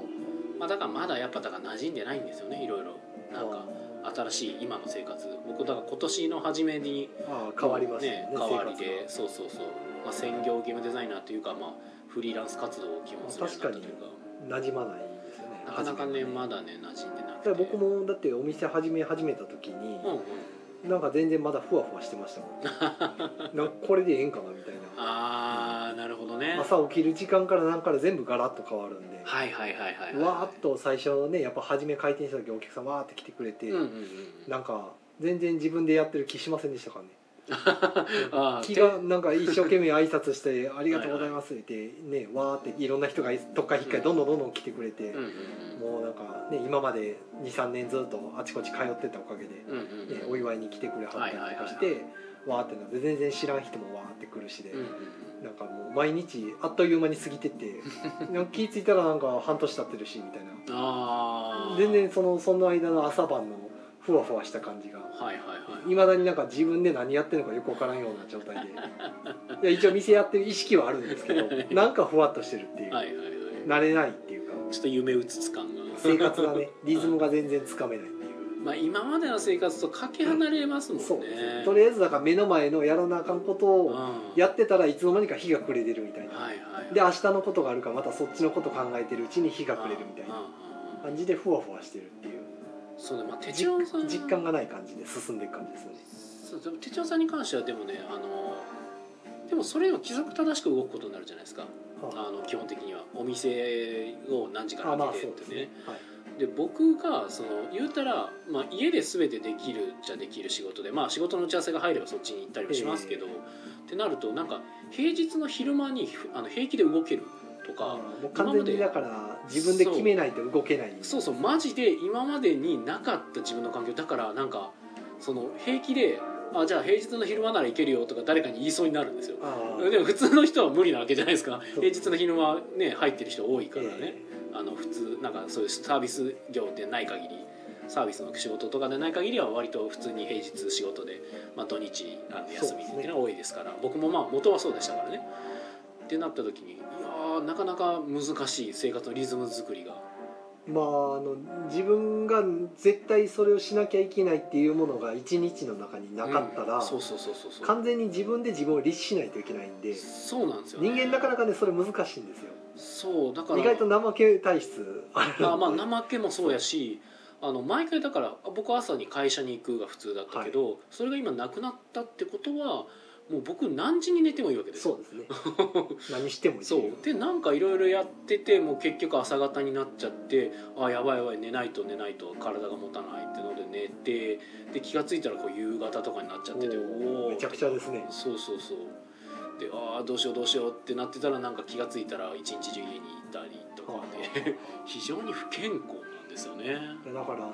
まあだからまだやっぱだから馴染んでないんですよねいろいろ。なんか新しい今の生活。僕だから今年の初めにああ変わりましたねね変わり生でそうそうそう、まあ、専業ゲームデザイナーというかまあフリーラン活活動を基本するようになったというか。活が馴染まないですよねなかなかねまだね馴染んでなだくて。僕もだってお店始め始めた時に、うんうんなんか全然まだふわふわしてましたもん。なこれでええんかなみたいな。ああなるほどね。朝起きる時間から何から全部ガラッと変わるんで、はいはいはいはいわーっと最初ねやっぱ初め開店した時お客さんわーって来てくれて、うんうんうん。なんか全然自分でやってる気しませんでしたからね気がなんか一生懸命挨拶して「ありがとうございます」ってねわーっていろんな人が特化引っかいどんどんどんどん来てくれてもうなんかね今まで23年ずっとあちこち通ってたおかげで、ねうんお祝いに来てくれはったりとかしはいはいてわーってなって全然知らん人もわーって来るしで、なんかもう毎日あっという間に過ぎてって 気ぃ付いたらなんか半年経ってるしみたいな。全然そのその間の朝晩のふわふわした感じが。はいはいはいい。まだになんか自分で何やってるのかよくわからんような状態で。いや一応店やってる意識はあるんですけどなんかふわっとしてるっていう、はいはいはい。慣れないっていうか。ちょっと夢うつつ感が。生活がね リズムが全然つかめないっていう。まあ今までの生活とかけ離れますもんね。とりあえずだから目の前のやらなあかんことうん。をやってたらいつの間にか日が暮れてるみたいな、はいはいで明日のことがあるからまたそっちのこと考えてるうちに日が暮れるみたいな感じでふわふわしてるっていうそうねまあ手実帳さん実感がない感じで進んでいく感じですよね。そうでも手帳さんに関してはでもねあのでもそれは規則正しく動くことになるじゃないですか。はあの基本的には。お店を何時から開けてってね。はい。で僕がその言うたら、まあ、家で全てできるじゃできる仕事で、まあ、仕事の打ち合わせが入ればそっちに行ったりはしますけど、ってなるとなんか平日の昼間にふあの平気で動けるとかもう完全にだから自分で決めないと動けない。そうそうマジで今までになかった自分の環境だからなんかその平気であじゃあ平日の昼間なら行けるよとか誰かに言いそうになるんですよ。でも普通の人は無理なわけじゃないですか。平日の昼間ね入ってる人多いからね、えあの普通なんかそういうサービス業でない限りサービスの仕事とかでない限りは割と普通に平日仕事で、まあ、土日あの休みっていうのは多いですから。僕もまあ元はそうでしたからねってなった時にいやーなかなか難しい生活のリズム作りが。まああの自分が絶対それをしなきゃいけないっていうものが一日の中になかったら、うんそうそうそうそうそう。完全に自分で自分を律しないといけないんでそうなんですよ、ね、人間なかなかねそれ難しいんですよ。そうだから意外と怠け体質あまあ怠けもそうやしあの毎回だから僕は朝に会社に行くが普通だったけど、それが今なくなったってことはもう僕何時に寝てもいいわけですよ。そうですね。何してもいいそう。でなんかいろいろやっててもう結局朝方になっちゃってあやばいやばい寝ないと寝ないと体が持たないってので寝てで気が付いたらこう夕方とかになっちゃってておーおー。めちゃくちゃですね。そうそうそう。でああどうしようどうしようってなってたらなんか気が付いたら一日中家にいたりとかで 非常に不健康なんですよね。だからあの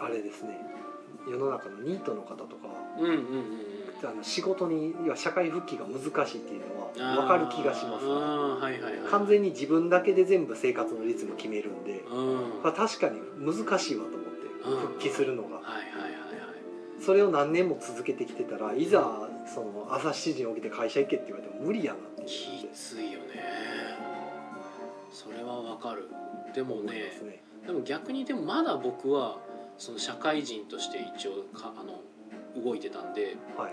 あれですね。世の中のニートの方とかうんうんうんうんあの仕事に要は社会復帰が難しいっていうのは分かる気がします、あーはいはいはい。完全に自分だけで全部生活のリズム決めるんで、うん。まあ、確かに難しいわと思ってうん。復帰するのが、はいはいはいはい。それを何年も続けてきてたらいざその朝7時に起きて会社行けって言われても無理やなってきついよね。それはわかる。でもねすね。でも逆にでもまだ僕はその社会人として一応かあの動いてたんではい。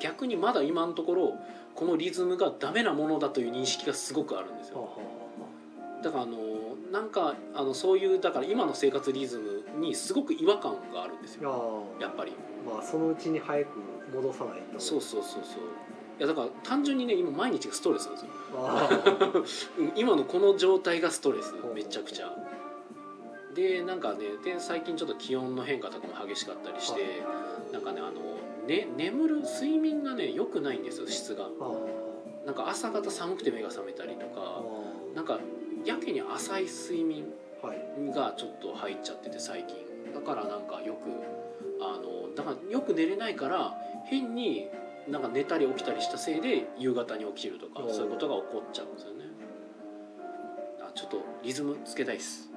逆にまだ今のところこのリズムがダメなものだという認識がすごくあるんですよ。だからあのなんかあのそういうだから今の生活リズムにすごく違和感があるんですよ。あやっぱり。まあそのうちに早く戻さないと。そうそうそうそう。いやだから単純にね今毎日がストレスなんですよ。今のこの状態がストレス。めちゃくちゃ。でなんかねで最近ちょっと気温の変化とかも激しかったりして、はいなんかねあの、ね、眠る睡眠がね良くないんですよ質が。なんか朝方寒くて目が覚めたりとあかはなんかやけに浅い睡眠がちょっと入っちゃってて最近。だからなんかよくあのだからよく寝れないから変になんか寝たり起きたりしたせいで夕方に起きるとかそういうことが起こっちゃうんですよね。あちょっとリズムつけたいっす。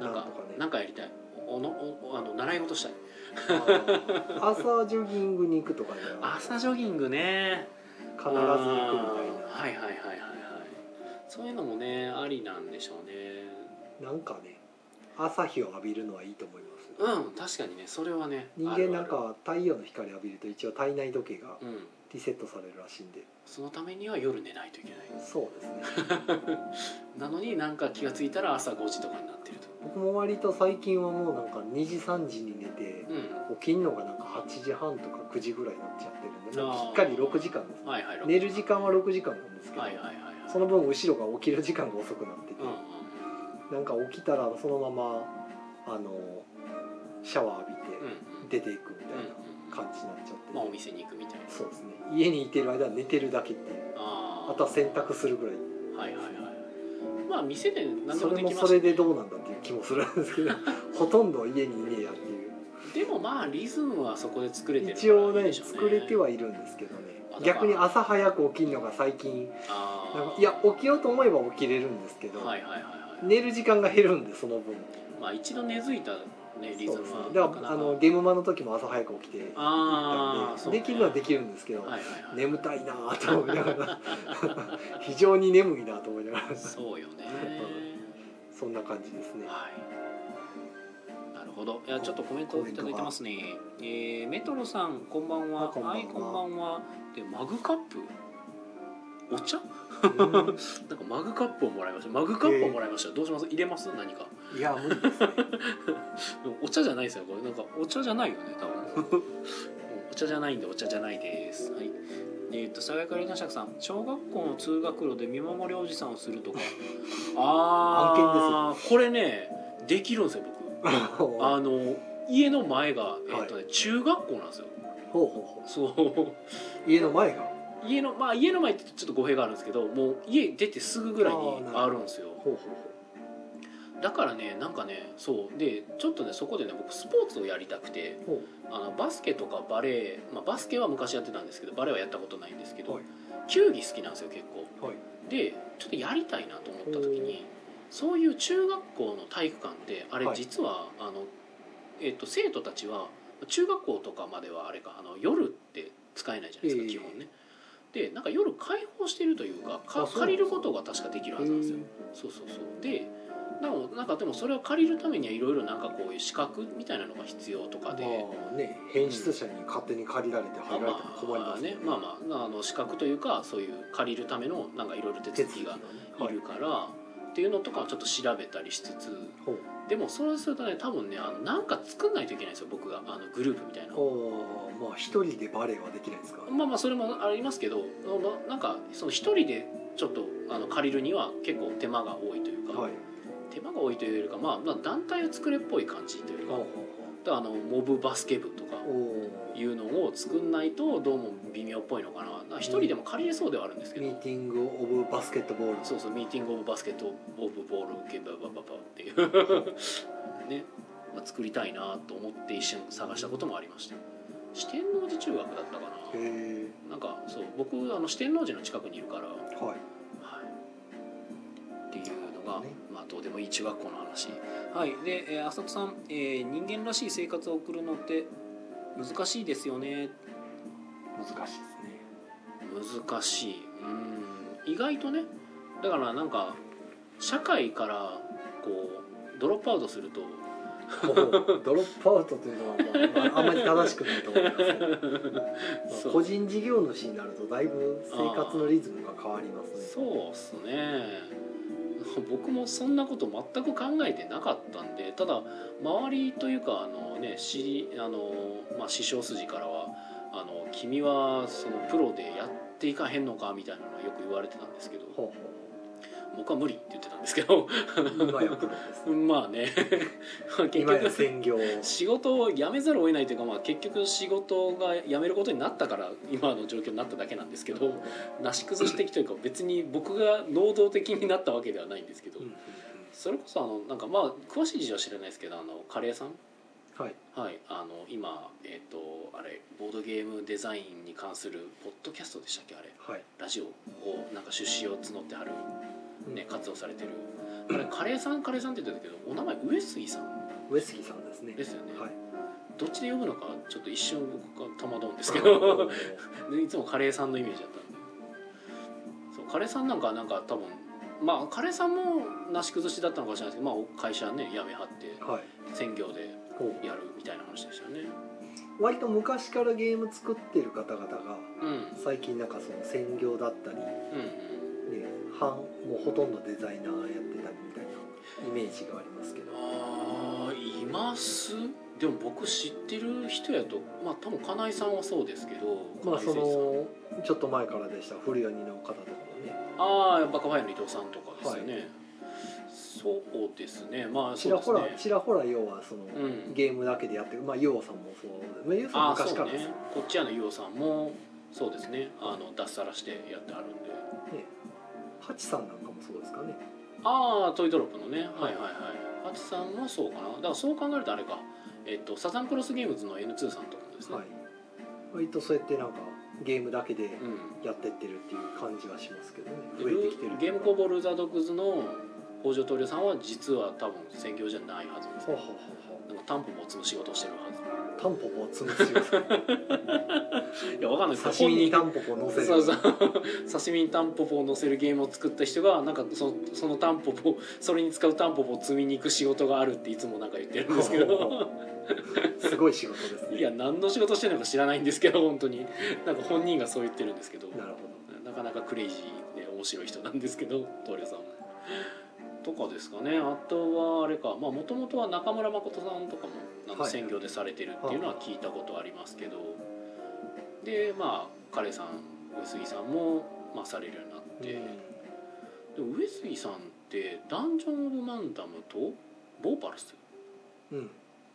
なんかなんね。かやりたい。おのおあの習い事したい。あ 朝ジョギングに行くとかじゃ朝ジョギングね。必ず行くみたいな。はいはいはいはいはい。そういうのもねありなんでしょうね。なんかね朝日を浴びるのはいいと思います。うん確かにねそれはね人間なんか太陽の光浴びると一応体内時計がうんリセットされるらしいんで。そのためには夜寝ないといけない。そうですね。なのになんか気が付いたら朝5時とかになってると。僕も割と最近はもうなんか2時3時に寝てうん。起きんのがなんか8時半とか9時ぐらいになっちゃってるんでもうあーきっかり6時間ですはいはい。寝る時間は6時間なんですけど、はいはいはいはい。その分後ろが起きる時間が遅くなってて、うんうんなんか起きたらそのままあのシャワー浴びて出ていくみたいうんな感じになっちゃって、まあお店に行くみたいな。そうですね。家にいてる間は寝てるだけっていう。あー。あとは洗濯するぐらい。はいはいはい。まあ店で何でそれももできますそれでどうなんだっていう気もするんですけど ほとんど家にいねえやっていう。でもまあリズムはそこで作れてる一応ね作れてはいるんですけどね。逆に朝早く起きるのが最近。いや起きようと思えば起きれるんですけど、はいはいはいはい。寝る時間が減るんでその分。まあ一度根付いたねリズムはだからあのゲームマの時も朝早く起きて行ったんで、きるのはできるんですけど、眠たいなぁと思いながら 非常に眠いなと思いながら。そうよね。そんな感じですね。はい。なるほど。いやちょっとコメントいただいてますね。えー、メトロさんこんばんは。は。はいこんばんは。でマグカップ？お茶？うんなんかマグカップをもらいました。マグカップをもらいました、どうします？入れます？何か。いや無理です。お茶じゃないですよこれ。なんかお茶じゃないよね多分。お茶じゃないんでお茶じゃないです。はい。えっ、と佐賀から稲釈さん。小学校の通学路で見守りおじさんをするとか。ああこれねできるんですよ僕。あの家の前が、えっとね中学校なんですよ。ほうほうほそうう。家の前が？家のまあ家の前ってちょっと語弊があるんですけどもう家出てすぐぐらいにあるんですよ。だからねなんかねそう。でちょっとねそこでね僕スポーツをやりたくてあのバスケとかバレー、まあ、バスケは昔やってたんですけどバレーはやったことない。んですけど、はい球技好きなんですよ結構。うはい。でちょっとやりたいなと思った時にそういう中学校の体育館ってあれはい。実は、あのえっと生徒たちは中学校とかまではあれかあの夜って使えないじゃないですか、ええ。基本ねでなんか夜開放してるというかか借りることが確かできるはずなんですよ。そうそうそう。でなおなんかでもそれを借りるためにはいろいろなんかこういう資格みたいなのが必要とかで、まあね変質者に勝手に借りられて入られても困りますね。まあまああの資格というかそういう借りるためのなんかいろいろ手続きがいるから、っていうのとかをちょっと調べたりしつつでもそれするとね多分ねあのなんか作んないといけないんですよ僕があのグループみたいなまあ一人でバレエはできないですか？まあまあそれもありますけどななんかその一人でちょっとあの借りるには結構手間が多いというか、はい。手間が多いというよりか、まあ、まあ団体を作れっぽい感じというかほうほだからあのモブバスケ部とかいうのを作んないとどうも微妙っぽいのかな。一人でも借りれそうではあるんですけど、ミーティングオブバスケットボール。そうそうミーティングオブバスケットオブボールゲババババっていう。ね、まあ、作りたいなと思って一瞬探したこともありました四天王寺中学だったかな。へなんかそう僕あの四天王寺の近くにいるから、はい、えはい。っていうのが、ね。まあどうでもいい中学校の話。はい。で、えー浅田さん、えー人間らしい生活を送るのって難しいですよね。難しいですね。難しい。うん。意外とねだからなんか社会からこうドロップアウトすると。ドロップアウトというのは、まあ、あんまり正しくないと思いますけど、ま そう。あ個人事業主になるとだいぶ生活のリズムが変わりますね。そうっすね 僕もそんなこと全く考えてなかったんでただ周りというかあのねあの、まあ、師匠筋からはあの「君はそのプロでやっていかへんのか」みたいなのはよく言われてたんですけどほうほ僕は無理って言ってたんですけど。う今やプロですね。まあね。結局専業。仕事を辞めざるを得ないというか、まあ、結局仕事が辞めることになったから今の状況になっただけなんですけどなし崩し的というか別に僕が能動的になったわけではないんですけどうんうんうん。それこそあのなんかまあ詳しい事情は知らないですけどあのカレーさんはい。はいあの今えっ、とあれボードゲームデザインに関するポッドキャストでしたっけあれ。はい。ラジオをなんか出資を募ってはる、ねうん、活動されてる。あれカレーさんカレーさんって言ってたけどお名前上杉さん。上杉さんですね。ですよね。はい。どっちで呼ぶのかちょっと一瞬僕が戸惑うんですけうど。いつもカレーさんのイメージだったんで。そうカレーさんなんかなんか多分まあカレーさんもなし崩しだったのかもしれないですけど、まあ、会社ね辞めはってはい。専業でやるみたいな話でしたよね。割と昔からゲーム作ってる方々がうん。最近なんかその専業だったり、ね、うんうん半もうほとんどデザイナーやってたりみたいなイメージがありますけど。あーいます？でも僕知ってる人やとまあ多分金井さんはそうですけどまあそのちょっと前からでした古谷の方とかもね。ああバカファイの伊藤さんとかですよね、そうですね。まあちらほら、ちらほら要はその、うん。ゲームだけでやってる。まあユオさんもそうまあユオさん昔から。ですね。こっちやのユオさんもそうですね。あの脱サラしてやってあるんでハチさんなんかもそうですかね。ああトイドロップのね。はい。はいはいハチさんもそうかな。だからそう考えるとあれか。えっとサザンクロスゲームズの N2 さんとかもですね、はい割とそうやってなんかゲームだけでうん。やってってるっていう感じはしますけどね。で増えてきてるゲームコボルザドクズの北条棟梁さんは実は多分専業じゃないはずですほうほうほうほなんかタンポポを積む仕事をしてるはずうタンポポを積む仕事いやわかんない。刺身にタ本ンポポを乗せる。人そうそう。刺身にタンポポを乗せるゲームを作った人がなんかそそのタンポポそれに使うタンポポを積みに行く仕事があるっていつもなんか言ってるんですけど。すごい仕事ですね。いや何の仕事してるのか知らないんですけど本当に。なんか本人がそう言ってるんですけど。なるほなかなかクレイジーで面白い人なんですけど棟梁さんも。とかですかね。あとはあれか。もともとは中村誠さんとかもなんかはい。専業でされてるっていうのは聞いたことありますけど、でまあカレーさん上杉さんも、まあ、されるようになって、でも上杉さんってダンジョン・オブ・マンダムとボーパルスうん、うん、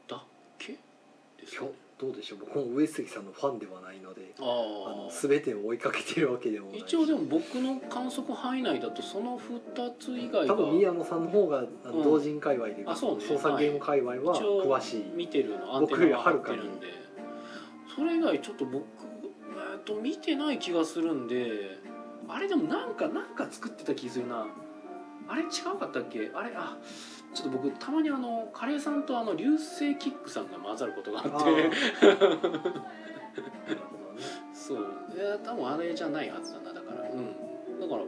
だっけ？です今よ日どうでしょう。僕も上杉さんのファンではないのでああのあ全てを追いかけてるわけでもないし。一応でも僕の観測範囲内だとその2つ以外多が分宮野さんの方があのうん。同人界隈で、あそうね。操作ゲーム界隈は詳しい、見てるのアンテ僕よりナが張ってはるかにるんで。それ以外ちょっと僕、えー、と見てない気がするんであれでもなんかなんか作ってた気するな。あれ違うかったっけ？あれあちょっと僕たまにあのカレーさんとあの流星キックさんが混ざることがあって。そう。いや多分あれじゃないはずだなだから。うん。だから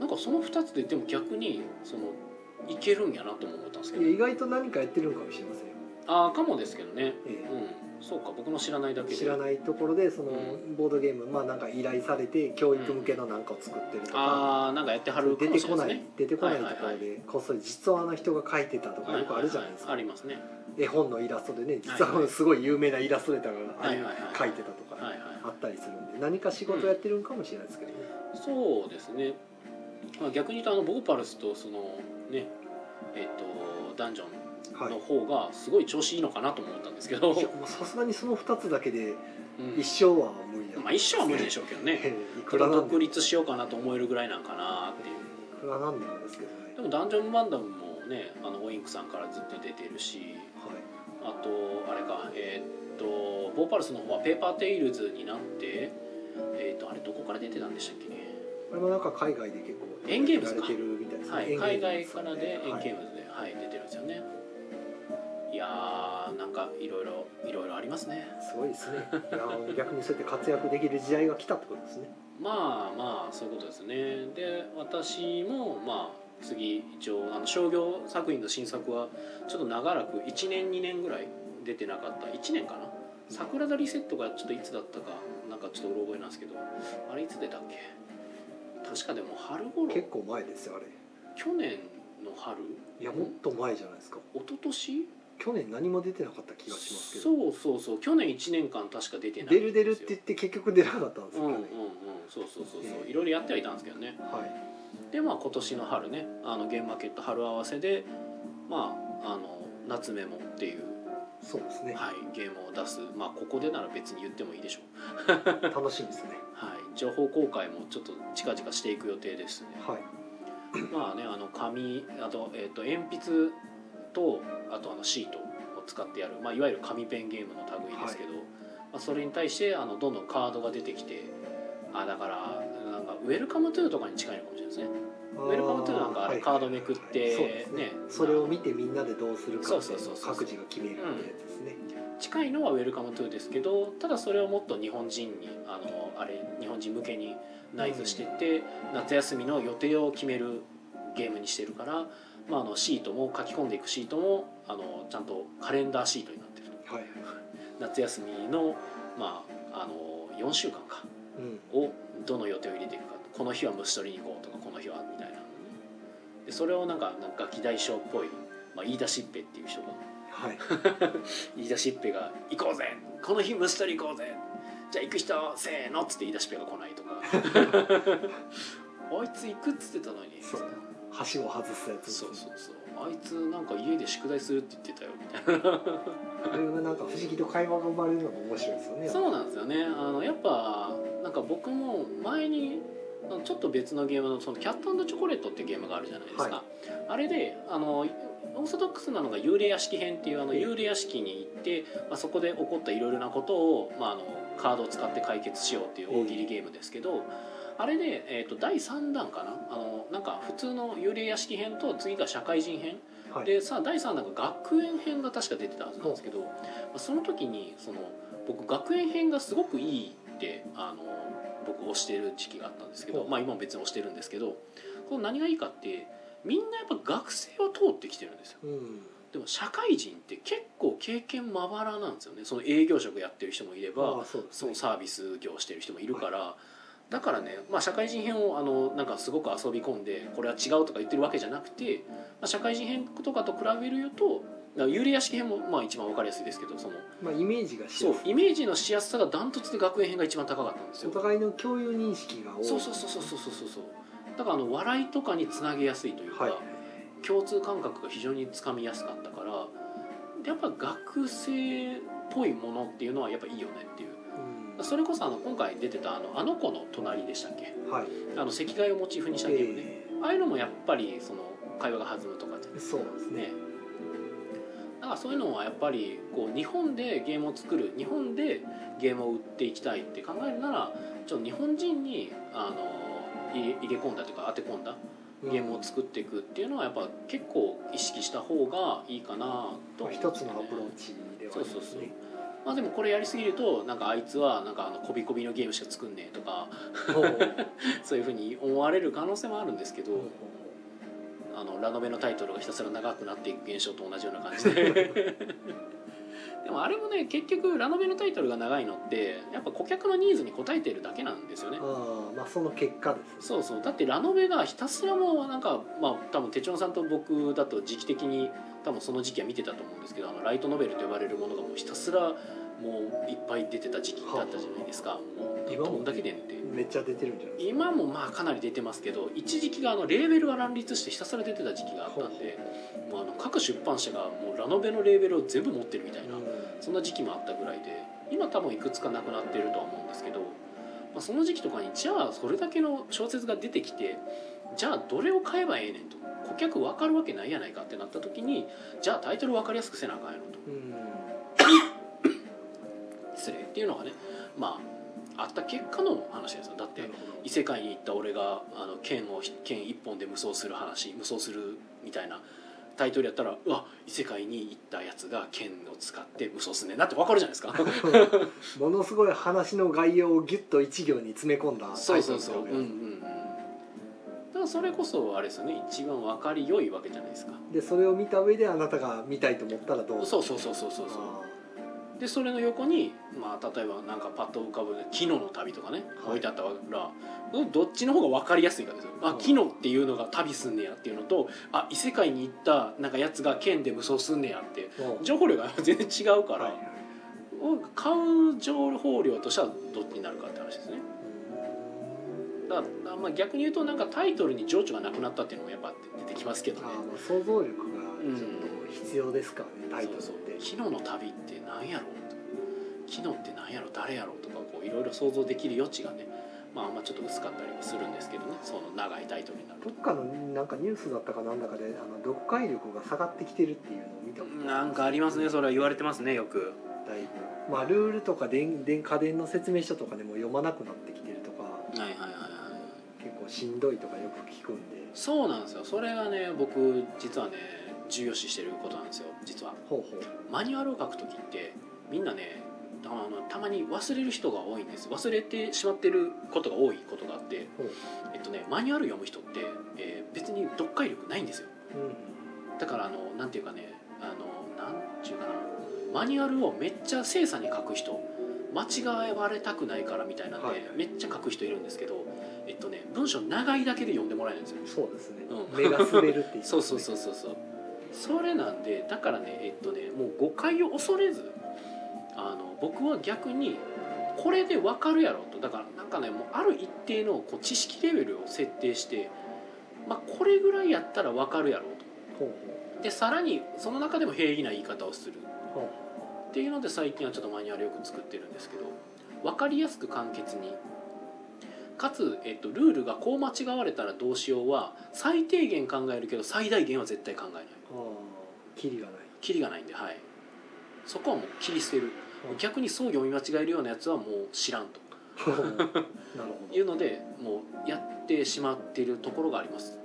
なんかその2つででも逆にそのいけるんやなとも思ったんですけど。いや意外と何かやってるのかもしれませんよ、ああかもですけどね。え。うんそうか僕の知らないだけで。え知らないところでそのうボードゲームまあなんか依頼されて教育向けのなんかを作ってるとか、ああなんかやってはるか出もてこない出てこないところでこっそり実はあの人が書いてたとかよくあるじゃないですか、ありますね。絵本のイラストでね実はすごい有名なイラストレーターが書いてたとかあったりするんで何か仕事やってるんかもしれないですけどね、そうですね、まあ、逆に言うとあのボーパルスとそのねえっ、とダンジョンはいの方がすごい調子いいのかなと思ったんですけど、さすがにその2つだけでうん。一生は無理だ、まあ一生は無理でしょうけどね。ええいくら独立しようかなと思えるぐらいなんかなっていう。いくらなんでもですけどね。でもダンジョンマンダムもねあのオインクさんからずっと出てるし。はい。あとあれかえーっとボーパルスの方はペーパーテイルズになってえーっとあれどこから出てたんでしたっけ？ねこれもなんか海外で結構エンゲームズか。やられてるみたいですね、はい。海外からでエンゲームはいズで、はい出てるんですよねいやーなんかいろいろいろいろありますね。すごいですね。いや逆にそうやって活躍できる時代が来たってことですね。まあまあそういうことですね。で私もまあ次一応あの商業作品の新作はちょっと長らく1年2年ぐらい出てなかった。1年かな？桜田リセットがちょっといつだったかなんかちょっとうろ覚えなんですけどあれいつ出たっけ？確かでも春頃。結構前ですよあれ。去年の春？いやもっと前じゃないですか。一昨年？去年何も出てなかった気がしますけど。そうそうそう。去年1年間確か出てない出る出るって言って結局出なかったんですよね、うんうんうん。そうそうそうそう。ええいろいろやってはいたんですけどね。はい。でまあ今年の春ね。あのゲームマーケット春合わせでまああの夏メモっていう、そうですね、はい、ゲームを出す。まあここでなら別に言ってもいいでしょう、楽しみですね。はい、情報公開もちょっと近々していく予定ですね。はい。まあねあの紙あと,、えー、と鉛筆とあとあのシートを使ってやる、まあ、いわゆる紙ペンゲームの類ですけど、まあ、それに対してあのどんどんカードが出てきてあだからなんかウェルカムトゥーとかに近いのかもしれないですね。ウェルカムトゥーなんかあれカードめくってそうですね。ね。それを見てみんなでどうするかそうそうそうそう各自が決めるってやつですね、近いのはウェルカムトゥーですけどただそれをもっと日本人にあのあれ日本人向けに内図してって、夏休みの予定を決めるゲームにしてるから、まあ、あのシートも書き込んでいくシートもあのちゃんとカレンダーシートになってるはい夏休みの,、まあ、あの4週間か。うん。をどの予定を入れていくかこの日は虫取りに行こうとかこの日はみたいなでそれをなんかなんかガキ大将っぽい、まあ、言い出しっぺっていう人がはい。言い出しっぺが「行こうぜ。この日虫取り行こうぜ。じゃあ行く人せーの」っつって言い出しっぺが来ないとか。あいつ行くっつってたのに。そう橋を外すやつそうそうそう。あいつなんか家で宿題するって言ってたよみたいな。あれはなんか不思議と会話が生まれるのが面白いですよねそうなんですよね。あのやっぱなんか僕も前にちょっと別のゲームのそのキャットチョコレートっていうゲームがあるじゃないですか、はあれであのオーソドックスなのが幽霊屋敷編っていうあのええ幽霊屋敷に行って、まあ、そこで起こったいろいろなことを、まあ、あのカードを使って解決しようっていう大喜利ゲームですけど、あれで、えー、と第3弾かな？あのなんか普通の幽霊屋敷編と次が社会人編。はい。でさあ第3弾が学園編が確か出てたはずなんですけど、まあ、その時にその僕学園編がすごくいいってあの僕推してる時期があったんですけど、まあ、今も別に推してるんですけどこの何がいいかってみんなやっぱ学生は通ってきてるんですよ。うん。でも社会人って結構経験まばらなんですよね。その営業職やってる人もいればそね。そのサービス業してる人もいるから、だからね、まあ、社会人編をあのなんかすごく遊び込んでこれは違うとか言ってるわけじゃなくて、まあ、社会人編とかと比べると幽霊屋敷編もまあ一番わかりやすいですけどそのまあイメージがしやすい。イメージのしやすさがダントツで学園編が一番高かったんですよ。お互いの共有認識が多い。そうそうそうそうそうそうそう。だからあの笑いとかにつなげやすいというか、はい。共通感覚が非常につかみやすかったからやっぱ学生っぽいものっていうのはやっぱいいよねっていう。うんそれこそあの今回出てたあの「あの子の隣」でしたっけ？はい。あの赤外をモチーフにしたゲームね、えああいうのもやっぱりその会話が弾むとかじゃないーそうですね。ね。だからそういうのはやっぱりこう日本でゲームを作る日本でゲームを売っていきたいって考えるならちょっと日本人にあの入れ入れ込んだというか当て込んだゲームを作っていくっていうのはやっぱ結構意識した方がいいかなとまあ一つのアプローチではありますそうそうそう。ねまあでもこれやりすぎるとなんかあいつはなんかあのこびこびのゲームしか作んねえとか そういうふうに思われる可能性もあるんですけど、あのラノベのタイトルがひたすら長くなっていく現象と同じような感じで。でもあれもね結局ラノベのタイトルが長いのってやっぱ顧客のニーズに応えてるだけなんですよね。ああまあその結果ですね。そうそう。だってラノベがひたすらもうなんかまあ多分手帳さんと僕だと時期的に多分その時期は見てたと思うんですけどあのライトノベルと呼ばれるものがもうひたすらもういっぱい出てた時期だったじゃないですか。もう今んだけでんって。めっちゃ出てるんじゃない今もまあかなり出てますけど一時期があのレーベルが乱立してひたすら出てた時期があったんでもうあの各出版社がもうラノベのレーベルを全部持ってるみたいなうん。そんな時期もあったぐらいで今多分いくつかなくなってるとは思うんですけどまあ、その時期とかにじゃあそれだけの小説が出てきてじゃあどれを買えばええねんと顧客分かるわけないやないかってなった時にじゃあタイトル分かりやすくせなあかんやろと。うん。失礼っていうのがねまああった結果の話ですよ。だって異世界に行った俺があの剣を剣一本で無双する話無双するみたいなタイトルやったらうわ異世界に行ったやつが剣を使って無双すんねんなって分かるじゃないですか。ものすごい話の概要をギュッと一行に詰め込んだそうそうそう、うんうんうん、それこそあれですよね。一番分かり良いわけじゃないですか。でそれを見た上であなたが見たいと思ったらどう？そうそうそうそうそうそう。あでそれの横に、まあ、例えばなんかパッと浮かぶ「昨日の旅」とかねはい。置いてあったら、うんどっちの方が分かりやすいかですよ。あうん。昨日っていうのが旅すんねやっていうのとあ異世界に行ったなんかやつが剣で無双すんねやって情報量が 全然違うから、はい。買う情報量としてはどっちになるかって話ですねだから、まあ、逆に言うとなんかタイトルに情緒がなくなったっていうのもやっぱ出てきますけどね。想像力がちょっと必要ですからね、タイトルって。昨日の旅って何やろう昨日って何やろ誰やろうとかこういろいろ想像できる余地がねまああんまちょっと薄かったりはするんですけどね。その長いタイトルになると。どっかのなんかニュースだったかなんだかであの読解力が下がってきてるっていうのを見たことなんかありますね。それは言われてますねよく。だいぶ。まあルールとか電電家電の説明書とかでも読まなくなってきてるとか。はいはい構しんどいとかよく聞くんで。そうなんですよ。それがね僕実はね重要視してることなんですよ。実は。ほうほう。マニュアルを書く時ってみんなねあのたまに忘れる人が多いんです。忘れてしまってることが多いことがあってほう。えっとねマニュアル読む人って、えー別に読解力ないんですよ。うん。だからあのなんていうかねあのなんていうかな。マニュアルをめっちゃ精査に書く人。間違われたくないからみたいなんで、はい。めっちゃ書く人いるんですけどえっとね文章長いだけで読んでもらえないんですよ。そうですね、うん。目が滑るっていう、そうそうそうそうそう。それなんでだからねえっとねもう誤解を恐れずあの僕は逆にこれで分かるやろと。だからなんかねもうある一定のこう知識レベルを設定して、まあ、これぐらいやったら分かるやろほうとでさらにその中でも平易な言い方をする。ほう。ほっていうので最近はちょっとマニュアルよく作ってるんですけど分かりやすく簡潔にかつ、えっと、ルールがこう間違われたらどうしようは最低限考えるけど最大限は絶対考えない。キリがない。キリがないんではい。そこはもう切り捨てる。うん。逆にそう読み間違えるようなやつはもう知らんと。なるほど。いうのでもうやってしまっているところがあります。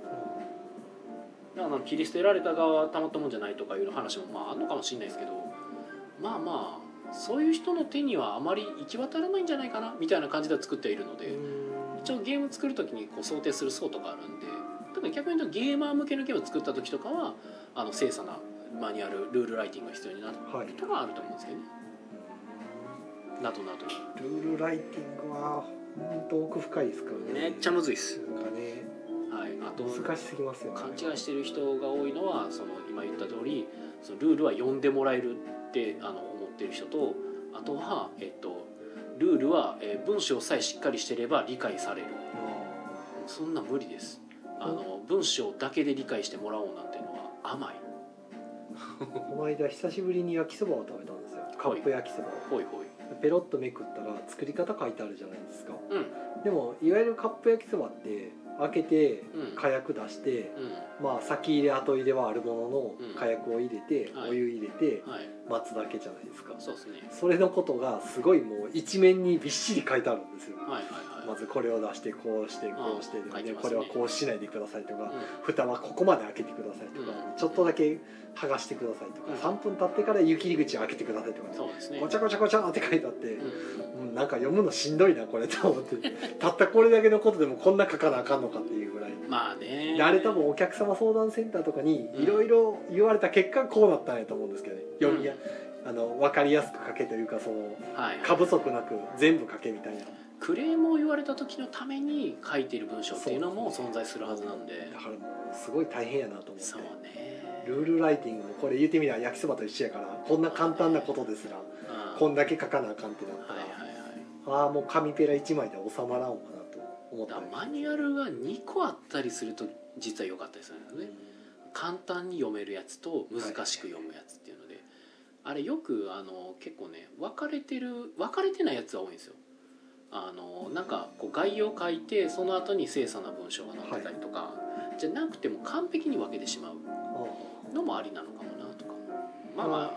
だから切り捨てられた側はたまったもんじゃないとかいう話もまああるのかもしれないですけどまあまあそういう人の手にはあまり行き渡らないんじゃないかなみたいな感じでは作ってはいるのでうん一応ゲーム作る時にこう想定する層とかあるんでだから逆に言うとゲーマー向けのゲームを作った時とかはあの精査なマニュアルルールライティングが必要になるはい。とかはあると思うんですけどね。などなど。ルールライティングは本当奥深いですからね。めっちゃむずいっす。なんかねはい。あと難しすぎますよね。勘違いしてる人が多いのはその今言った通りそのルールは読んでもらえるってあの思ってる人とあとは、えっと、ルールは、えー文章さえしっかりしてれば理解される。そんな無理です。あの文章だけで理解してもらおうなんていうのは甘い。この間久しぶりに焼きそばを食べたんですよ。カップ焼きそばを。ほいほい。ペロッとめくったら作り方書いてあるじゃないですか。うん。でもいわゆるカップ焼きそばって開けてうん。火薬出して、うまあ先入れ後入れはあるもののうん。火薬を入れて、はい。お湯入れて待つだけじゃないですか。そうですね。それのことがすごいもう一面にびっしり書いてあるんですよ。はいはいまはいずこれを出してこうしてこうしてでますね。これはこうしないでくださいとかう蓋はここまで開けてくださいとかうん。ちょっとだけ剥がしてくださいとかうん。3分経ってから湯切り口を開けてくださいとかんそうですね。ごちゃごちゃごちゃって書いてあってうん。うんなんか読むのしんどいなこれと思って。たったこれだけのことでもこんな書かなあかんのかっていうぐらい。まあね。であれ多分お客様相談センターとかにいろいろ言われた結果こうなったんやと思うんですけどね。読みや、あの分かりやすく書けというかそのはい。過不足なく全部書けみたいなクレームを言われた時のために書いている文章っていうのも存在するはずなんで。だからすごい大変やなと思って。そうね。ルールライティングもこれ言ってみりゃ焼きそばと一緒やからこんな簡単なことですらうん。こんだけ書かなあかんってなったら、はいはいはい。ああもう紙ペラ1枚で収まらんわなと思ったマニュアルが2個あったりすると実は良かったりするんですよね。簡単に読めるやつと難しく読むやつっていうので、あれよくあの結構ね分かれてる分かれてないやつは多いんですよあのなんかこう概要を書いてその後に精査な文章が載ってたりとか、じゃなくても完璧に分けてしまうのもありなのかもなとかまあま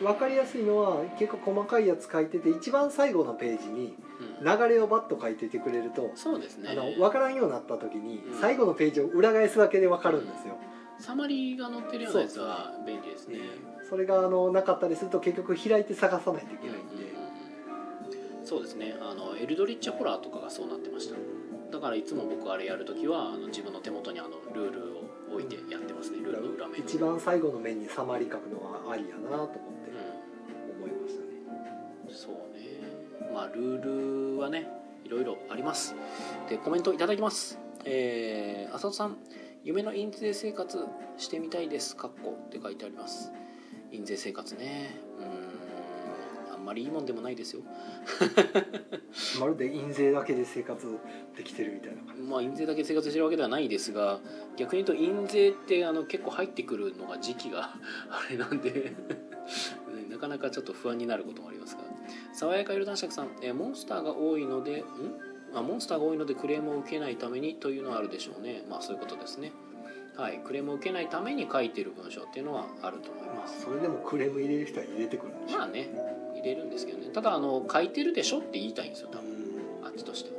あ、分かりやすいのは結構細かいやつ書いてて一番最後のページにうん。流れをバッと書いててくれると、そうですね。あの分からんようになった時にうん最後のページを裏返すだけで分かるんですよ、サマリーが載ってるようなやつは便利ですね。それがあのなかったりすると結局開いて探さないといけないんで、そうですね。あのエルドリッチホラーとかがそうなってました。だからいつも僕あれやるときはあの自分の手元にあのルールを置いてやってますね。ルールの裏面。一番最後の面にサマリ書くのはありやなと思ってう思いましたね、んそうね。まあルールはねいろいろあります。でコメントいただきます。えー、浅田さん夢の印税生活してみたいですかっこ。って書いてあります。印税生活ねまりいいもんでもないですよ。まるで印税だけで生活できてるみたいな感じ。まあ、印税だけ生活してるわけではないですが逆に言うと印税ってあの結構入ってくるのが時期が あれなんでねなかなかちょっと不安になることもありますが。爽やか色男爵さん、えーモンスターが多いのでん？あモンスターが多いのでクレームを受けないためにというのはあるでしょうね。まあそういうことですね。はいクレームを受けないために書いてる文章っていうのはあると思いまあますそれでもクレーム入れる人は入れてくるんでしょまあね入れるんですけどねただあの書いてるでしょって言いたいんですよ多分うんあっちとしては。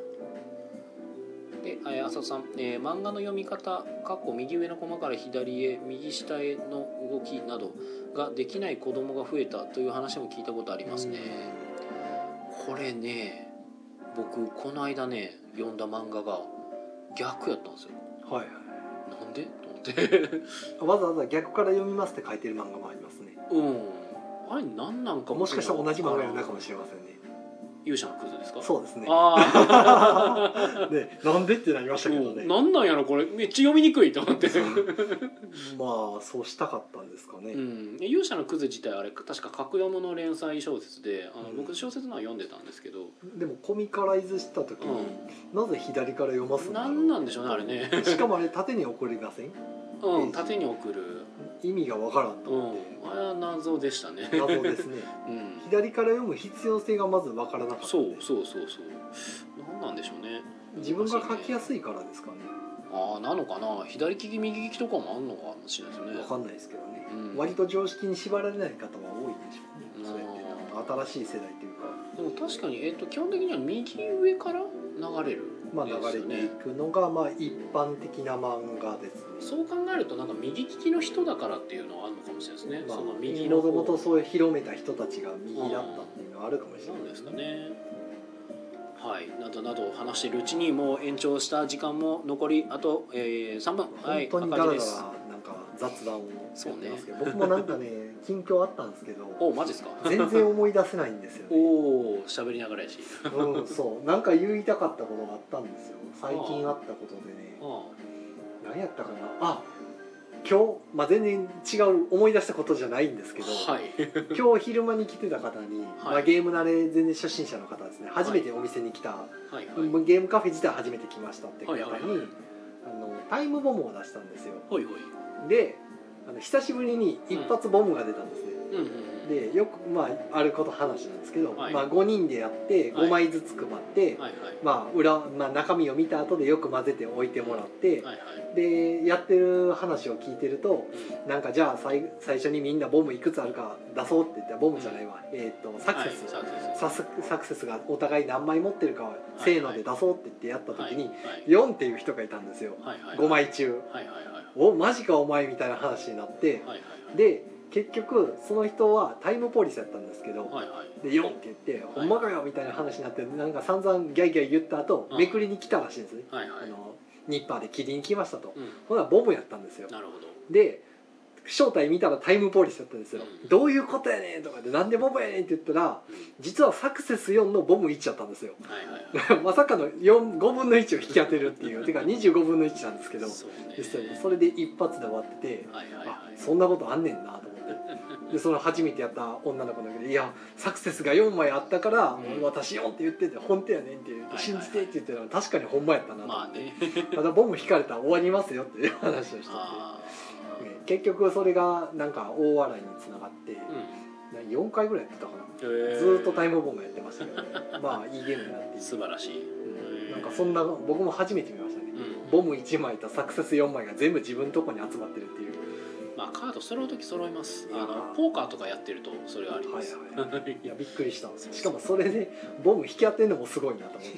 で、えー浅田さん、えー漫画の読み方、かっこ右上のコマから左へ、右下への動きなどができない子供が増えたという話も聞いたことありますね。これね、僕この間ね読んだ漫画が逆やったんですよ。はいはいなんで？と思って。わざわざ逆から読みますって書いてる漫画もありますねうん。あれ何なんかもしかしたら同じ漫画やるなのかもしれませんね。勇者のクズですか？そうですね。あで なんでってなりましたけどね。あなんなんやろこれ。めっちゃ読みにくいと思って。まあそうしたかったんですかね、うん、勇者のクズ自体あれ確か格読むの連載小説であの、うん。僕小説のは読んでたんですけど、でもコミカライズした時に、なぜ左から読ますうんん、だろうなんなんでしょうねあれね、しかもあれ縦に送りません？うん、縦に送る、意味がわからんとうん思って、、あれは謎でしたね、謎ですね。うん、左から読む必要性がまずわからなかったそうそうそうそう。なんなんでしょうね。自分が書きやすすいからですかね。ああなのかな。左利き右利きとかもあんのかもしれないですね。わかんないですけどね、うん。割と常識に縛られない方は多いでしょうね。うん。そうやってなんか新しい世代というか。でも確かに、えー、と基本的には右上から流れるまあ流れていくのがまあ一般的な漫画ですね。そう考えるとなんか右利きの人だからっていうのはあるのかもしれないですね、まあその右のもと方。もとそういう広めた人たちが右だったっていうのはあるかもしれないですかね。はい。などなど話しているうちにもう延長した時間も残りあと、えー、3分。はい。本当にだらだら赤字ですなんか雑談をやってますけど、ね。僕もなんかね近況あったんですけどおマジですか？全然思い出せないんですよおね。お喋りながらやし。うんそう。なんか言いたかったことがあったんですよ。最近あったことでね。あ何やったかな？あ今日、まあ、全然違う思い出したことじゃないんですけど、はい。今日昼間に来てた方に、はい。まあ、ゲーム慣れ全然初心者の方ですね。初めてお店に来た、はいはい。ゲームカフェ自体初めて来ましたって方に、はいはいはい。あのタイムボムを出したんですよ。ほいほい。であの久しぶりに一発ボムが出たんですね、でよくまああること話なんですけど、はい。まあ、5人でやってはい。5枚ずつ配って、はいはい。まあ裏まあ、中身を見た後でよく混ぜておいてもらって、はいはい。でやってる話を聞いてるとうん。なんかじゃあ最最初にみんなボムいくつあるか出そうって言ったらボムじゃないわ、えっ、とサクセス、はい。サス。サクセスがお互い何枚持ってるかせーので出そうって言ってやった時にはい。4っていう人がいたんですよ。はいはい。5枚中。はいはいはいおマジかお前みたいな話になってはいはいはい。で結局その人はタイムポリスやったんですけどはいはい。で4って言って「ほんまかよ」みたいな話になってなんか散々ギャイギャイ言った後うんめくりに来たらしいんですね。はいはい。あのニッパーで切りに来ましたと。うん。ほなボムやったんですよ。なるほど。で正体見たらタイムポリスだったんですよ、うん。どういうことやねんとかでなんでボムやねんって言ったらうん。実はサクセス4のボム1やったんですよ。はいはいはい。まさかの4 5分の1を引き当てるっていうてか25分の1なんですけどそそれで一発で終わっててはいはいあはい。そんなことあんねんなと思って。でその初めてやった女の子だけど「いやサクセスが4枚あったから、うん。私4って言ってて本当やねん」って言って「はいはい信じて」って言ってたら確かにほんまやったなと思って、まあね。ただボム引かれたら終わりますよっていう話をしてて。結局それがなんか大笑いにつながってーうん。4回ぐらいやってたかな。ずーっとタイムボムやってましたけど、ね、まあいいゲームになって素晴らしい、うん。なんかそんな僕も初めて見ましたね。うん。ボム1枚とサクセス4枚が全部自分のとこに集まってるっていう。まあカード揃う時揃います。あのポーカーとかやってるとそれはあります、はいはいい。やびっくりした。んですよしかもそれでボム引き当てるのもすごいなと思っ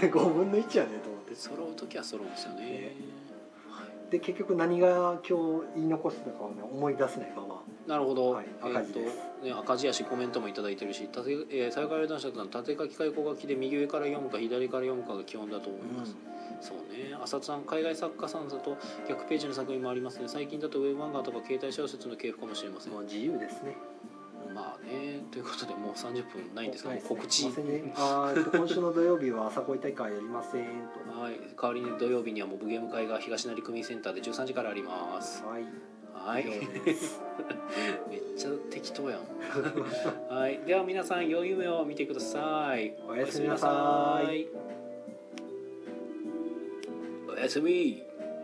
て。5分の1やねと思って。揃う時は揃うんですよね。ねで結局何が今日言い残してたかはね思い出せないまま。なるほど、はいえー赤字です。とね、赤字やしコメントもいただいてるし縦、えー、最下位男爵さん縦書きか横書きで右上から読むか左から読むかが基本だと思います、そうね。浅田さん海外作家さんだと逆ページの作品もありますね。最近だとウェブ漫画とか携帯小説の系譜かもしれません。自由ですねまあねということでもう30分ないんですがもう告知。ね今週の土曜日は朝恋大会やりませんと。はい。代わりに土曜日にはモブゲーム会が東成区民センターで13時からあります。はい。はい。めっちゃ適当やん。はい。では皆さん良い夢を見てくださいおやすみなさい。おやすみなさい。おやすみ